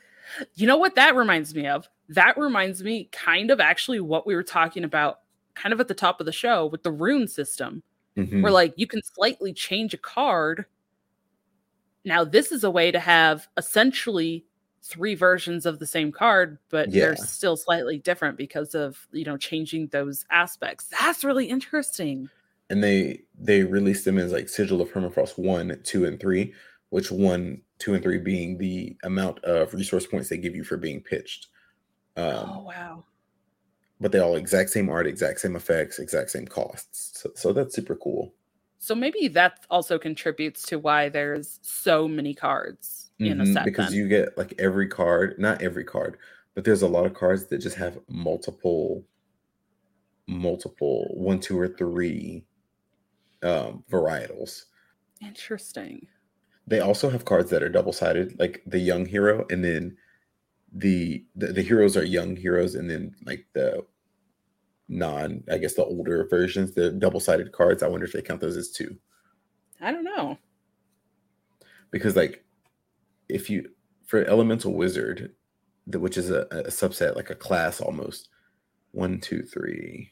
You know what that reminds me of? That reminds me kind of actually what we were talking about kind of at the top of the show with the rune system. Mm-hmm. Where like you can slightly change a card. Now this is a way to have essentially three versions of the same card, but yeah. they're still slightly different because of you know changing those aspects. That's really interesting. And they they released them as like Sigil of Permafrost one, two, and three, which one, two, and three being the amount of resource points they give you for being pitched. Um, oh wow! But they all exact same art, exact same effects, exact same costs. So, so that's super cool. So maybe that also contributes to why there's so many cards in mm-hmm, a set. Because then. you get like every card, not every card, but there's a lot of cards that just have multiple, multiple one, two, or three um varietals. Interesting. They also have cards that are double sided, like the young hero, and then the, the the heroes are young heroes, and then like the non, I guess the older versions, the double sided cards. I wonder if they count those as two. I don't know. Because like, if you for elemental wizard, which is a, a subset, like a class almost, one, two, three,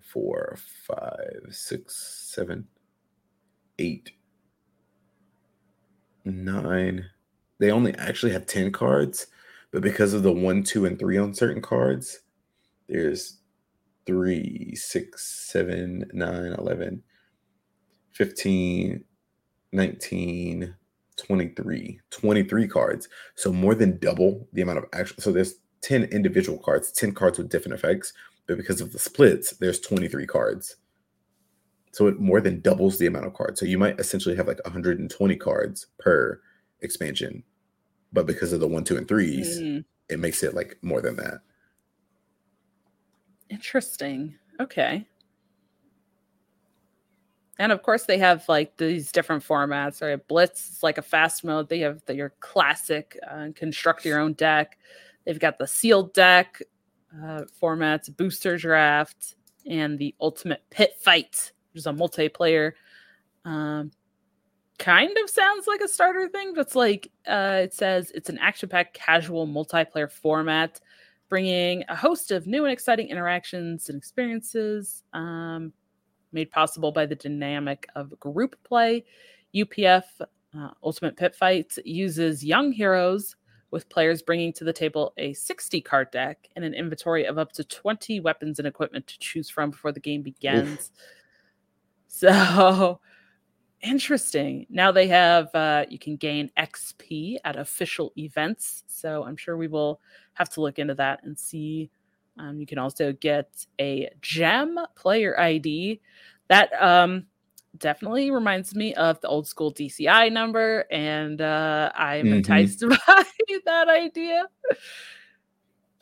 four, five, six, seven, eight, nine. They only actually have 10 cards, but because of the one, two, and three on certain cards, there's three, six, seven, nine, 11, 15, 19, 23, 23 cards. So more than double the amount of actual. So there's 10 individual cards, 10 cards with different effects, but because of the splits, there's 23 cards. So it more than doubles the amount of cards. So you might essentially have like 120 cards per expansion, but because of the one, two, and threes, mm. it makes it like more than that. Interesting. Okay. And of course, they have like these different formats. Right, Blitz is like a fast mode. They have the, your classic uh, construct your own deck. They've got the sealed deck uh, formats, booster draft, and the ultimate pit fight which is a multiplayer. Um, kind of sounds like a starter thing, but it's like uh, it says it's an action-packed casual multiplayer format, bringing a host of new and exciting interactions and experiences. Um, made possible by the dynamic of group play. UPF uh, Ultimate Pit Fights uses young heroes with players bringing to the table a 60 card deck and an inventory of up to 20 weapons and equipment to choose from before the game begins. Oof. So interesting. Now they have uh, you can gain XP at official events. So I'm sure we will have to look into that and see. Um, you can also get a gem player ID. That um, definitely reminds me of the old school DCI number, and uh, I'm mm-hmm. enticed by that idea.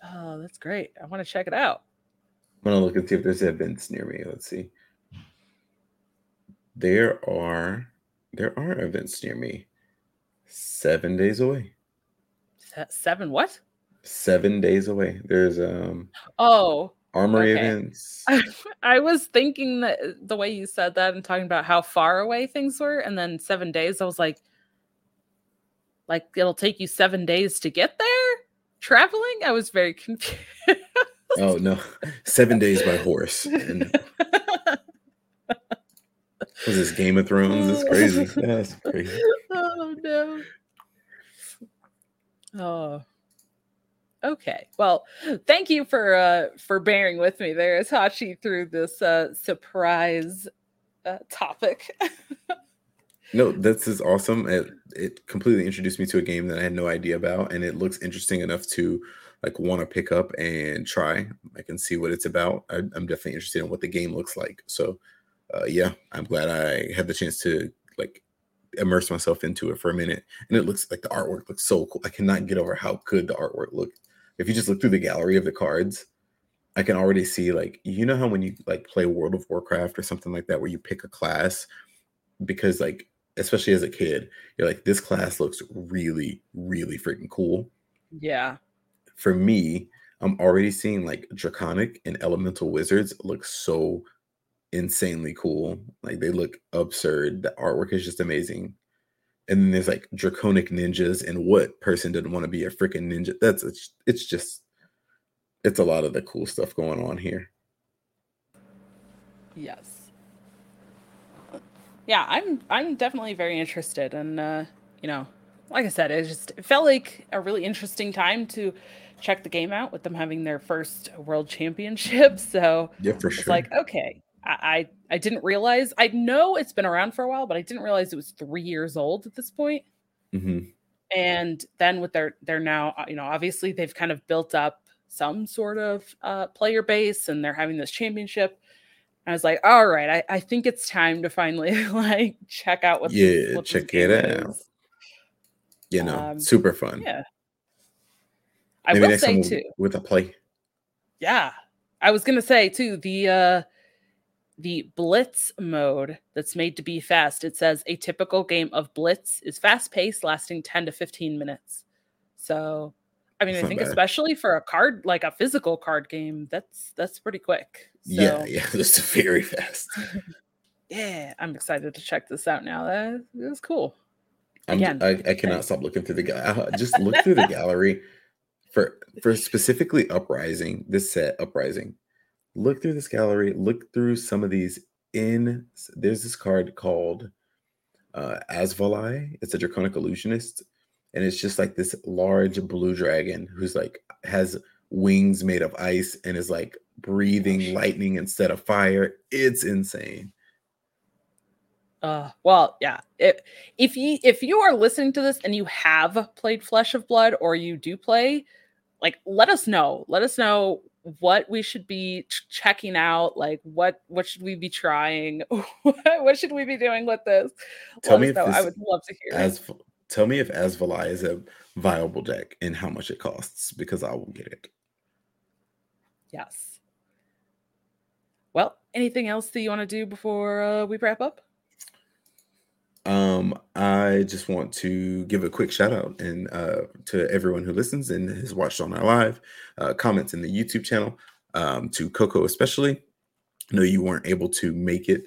Oh, that's great. I want to check it out. I'm gonna look and see if there's events near me. Let's see there are there are events near me. Seven days away. Seven what? Seven days away. There's um oh armory okay. events. I, I was thinking that the way you said that and talking about how far away things were, and then seven days, I was like, like it'll take you seven days to get there traveling. I was very confused. oh no, seven days by horse. And this Game of Thrones? It's crazy. That's crazy. Oh no. Oh. Okay. Well, thank you for uh for bearing with me there, Hachi, through this uh surprise uh, topic. no, this is awesome. It it completely introduced me to a game that I had no idea about, and it looks interesting enough to like want to pick up and try. I can see what it's about. I, I'm definitely interested in what the game looks like. So uh, yeah, I'm glad I had the chance to like immerse myself into it for a minute. And it looks like the artwork looks so cool. I cannot get over how good the artwork looked. If you just look through the gallery of the cards, I can already see like you know how when you like play World of Warcraft or something like that where you pick a class because like especially as a kid you're like this class looks really really freaking cool. Yeah. For me, I'm already seeing like draconic and elemental wizards look so insanely cool. Like they look absurd. The artwork is just amazing. And then there's like draconic ninjas, and what person didn't want to be a freaking ninja? That's it's, it's just it's a lot of the cool stuff going on here. Yes. Yeah, I'm I'm definitely very interested and uh, you know, like I said, it just it felt like a really interesting time to check the game out with them having their first world championship. So yeah, for sure. it's sure. like, okay, I, I didn't realize. I know it's been around for a while, but I didn't realize it was three years old at this point. Mm-hmm. And then with their they're now uh, you know obviously they've kind of built up some sort of uh, player base and they're having this championship. And I was like, all right, I, I think it's time to finally like check out what yeah this, what check it out. Is. You know, um, super fun. Yeah. I Maybe will say too with a play. Yeah, I was gonna say too the uh the Blitz mode that's made to be fast. It says a typical game of Blitz is fast paced, lasting 10 to 15 minutes. So, I mean, that's I think especially for a card like a physical card game, that's that's pretty quick. So, yeah, yeah, that's very fast. yeah, I'm excited to check this out now. That is cool. Again, I, I cannot I, stop looking through the guy. Just look through the gallery for for specifically Uprising. This set Uprising look through this gallery, look through some of these in there's this card called uh Asvali. It's a draconic illusionist, and it's just like this large blue dragon who's like has wings made of ice and is like breathing lightning instead of fire. It's insane. Uh, well, yeah. If if you if you are listening to this and you have played Flesh of Blood or you do play, like let us know. Let us know what we should be ch- checking out like what what should we be trying? What should we be doing with this? Tell Let me if this, i would love to hear as tell me if Asvali is a viable deck and how much it costs because i will get it. Yes. Well anything else that you want to do before uh, we wrap up um, I just want to give a quick shout out and uh, to everyone who listens and has watched on our live uh, comments in the YouTube channel. Um, to Coco especially. I know you weren't able to make it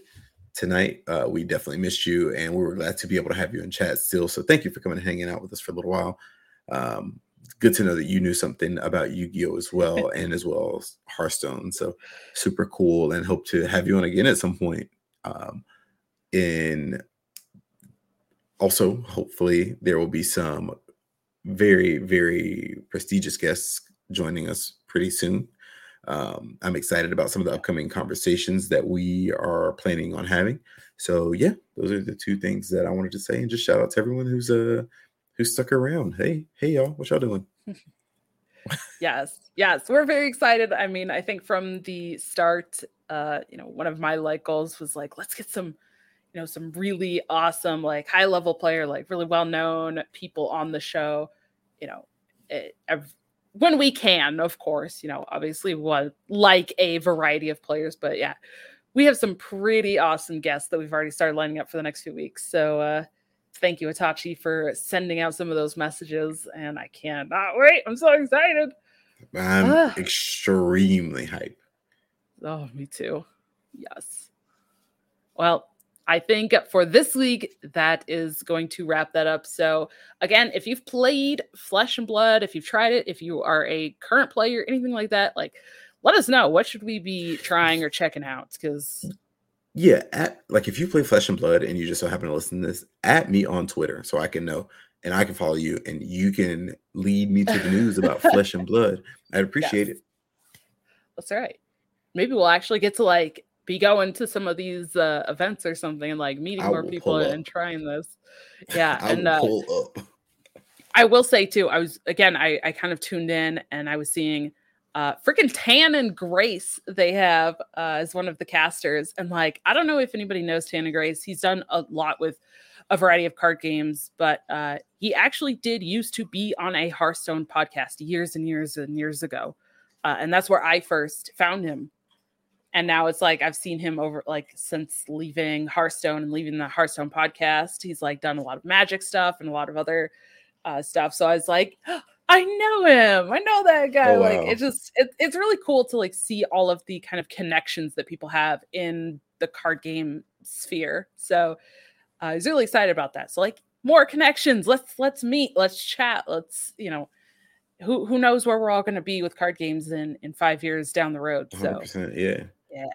tonight. Uh, we definitely missed you, and we were glad to be able to have you in chat still. So thank you for coming and hanging out with us for a little while. Um, good to know that you knew something about Yu-Gi-Oh as well, and as well as Hearthstone. So super cool, and hope to have you on again at some point. Um, in also, hopefully, there will be some very, very prestigious guests joining us pretty soon. Um, I'm excited about some of the upcoming conversations that we are planning on having. So yeah, those are the two things that I wanted to say, and just shout out to everyone who's uh who's stuck around. Hey, hey y'all, what y'all doing? yes, yes, we're very excited. I mean, I think from the start, uh, you know, one of my like goals was like, let's get some you know some really awesome like high level player like really well known people on the show you know it, eh, when we can of course you know obviously what like a variety of players but yeah we have some pretty awesome guests that we've already started lining up for the next few weeks. So uh thank you Itachi for sending out some of those messages and I cannot wait. I'm so excited. I'm extremely hyped. Oh me too. Yes. Well I think for this league, that is going to wrap that up. So, again, if you've played Flesh and Blood, if you've tried it, if you are a current player, anything like that, like let us know. What should we be trying or checking out? Because yeah, at, like if you play Flesh and Blood and you just so happen to listen to this, at me on Twitter so I can know and I can follow you and you can lead me to the news about Flesh and Blood. I'd appreciate yes. it. That's all right. Maybe we'll actually get to like be going to some of these uh, events or something and like meeting I more people and trying this. Yeah, I and uh, pull up. I will say too, I was again, I I kind of tuned in and I was seeing uh freaking Tan and Grace they have uh as one of the casters and like I don't know if anybody knows Tan and Grace. He's done a lot with a variety of card games, but uh he actually did used to be on a Hearthstone podcast years and years and years ago. uh, and that's where I first found him. And now it's like I've seen him over like since leaving Hearthstone and leaving the Hearthstone podcast. He's like done a lot of magic stuff and a lot of other uh, stuff. So I was like, oh, I know him. I know that guy. Oh, wow. Like it just it, it's really cool to like see all of the kind of connections that people have in the card game sphere. So uh, I was really excited about that. So like more connections. Let's let's meet. Let's chat. Let's you know who who knows where we're all going to be with card games in in five years down the road. So yeah, yeah.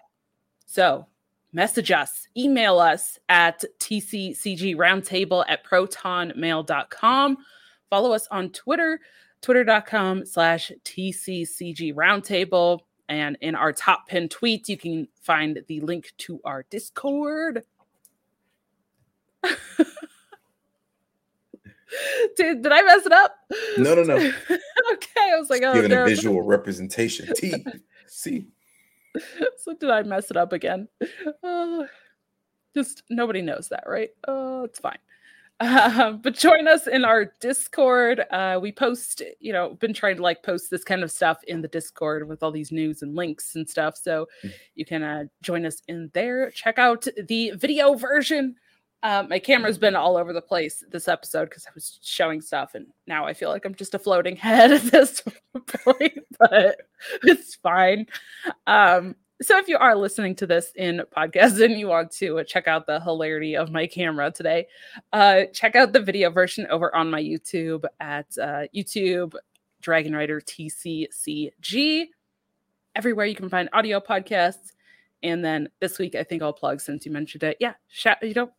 So message us, email us at tccgroundtable at protonmail.com. Follow us on Twitter, twitter.com slash tccgroundtable. And in our top pin tweets, you can find the link to our Discord. Did, did I mess it up? No, no, no. okay, I was like, oh, giving a visual representation. T, C. So did I mess it up again? Uh, just nobody knows that, right? Oh, it's fine. Uh, but join us in our Discord. Uh, we post, you know, been trying to like post this kind of stuff in the Discord with all these news and links and stuff. So mm. you can uh, join us in there. Check out the video version um, my camera's been all over the place this episode because I was showing stuff, and now I feel like I'm just a floating head at this point, but it's fine. Um, so if you are listening to this in podcast and you want to check out the hilarity of my camera today, uh, check out the video version over on my YouTube at uh, YouTube Dragon Rider TCCG. Everywhere you can find audio podcasts. And then this week, I think I'll plug since you mentioned it. Yeah, shout, you know,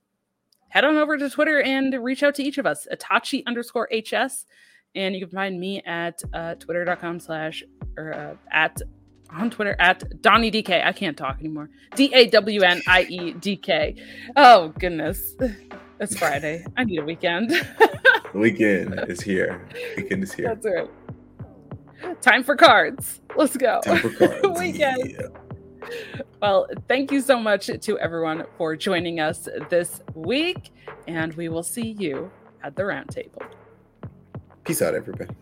head on over to Twitter and reach out to each of us, Itachi underscore HS. And you can find me at uh, twitter.com slash or uh, at on Twitter at Dawnie DK. I can't talk anymore. D A W N I E D K. Oh goodness. It's Friday. I need a weekend. the weekend is here. Weekend is here. That's right. Time for cards. Let's go. Time for cards. weekend. Yeah. Well, thank you so much to everyone for joining us this week, and we will see you at the roundtable. Peace out, everybody.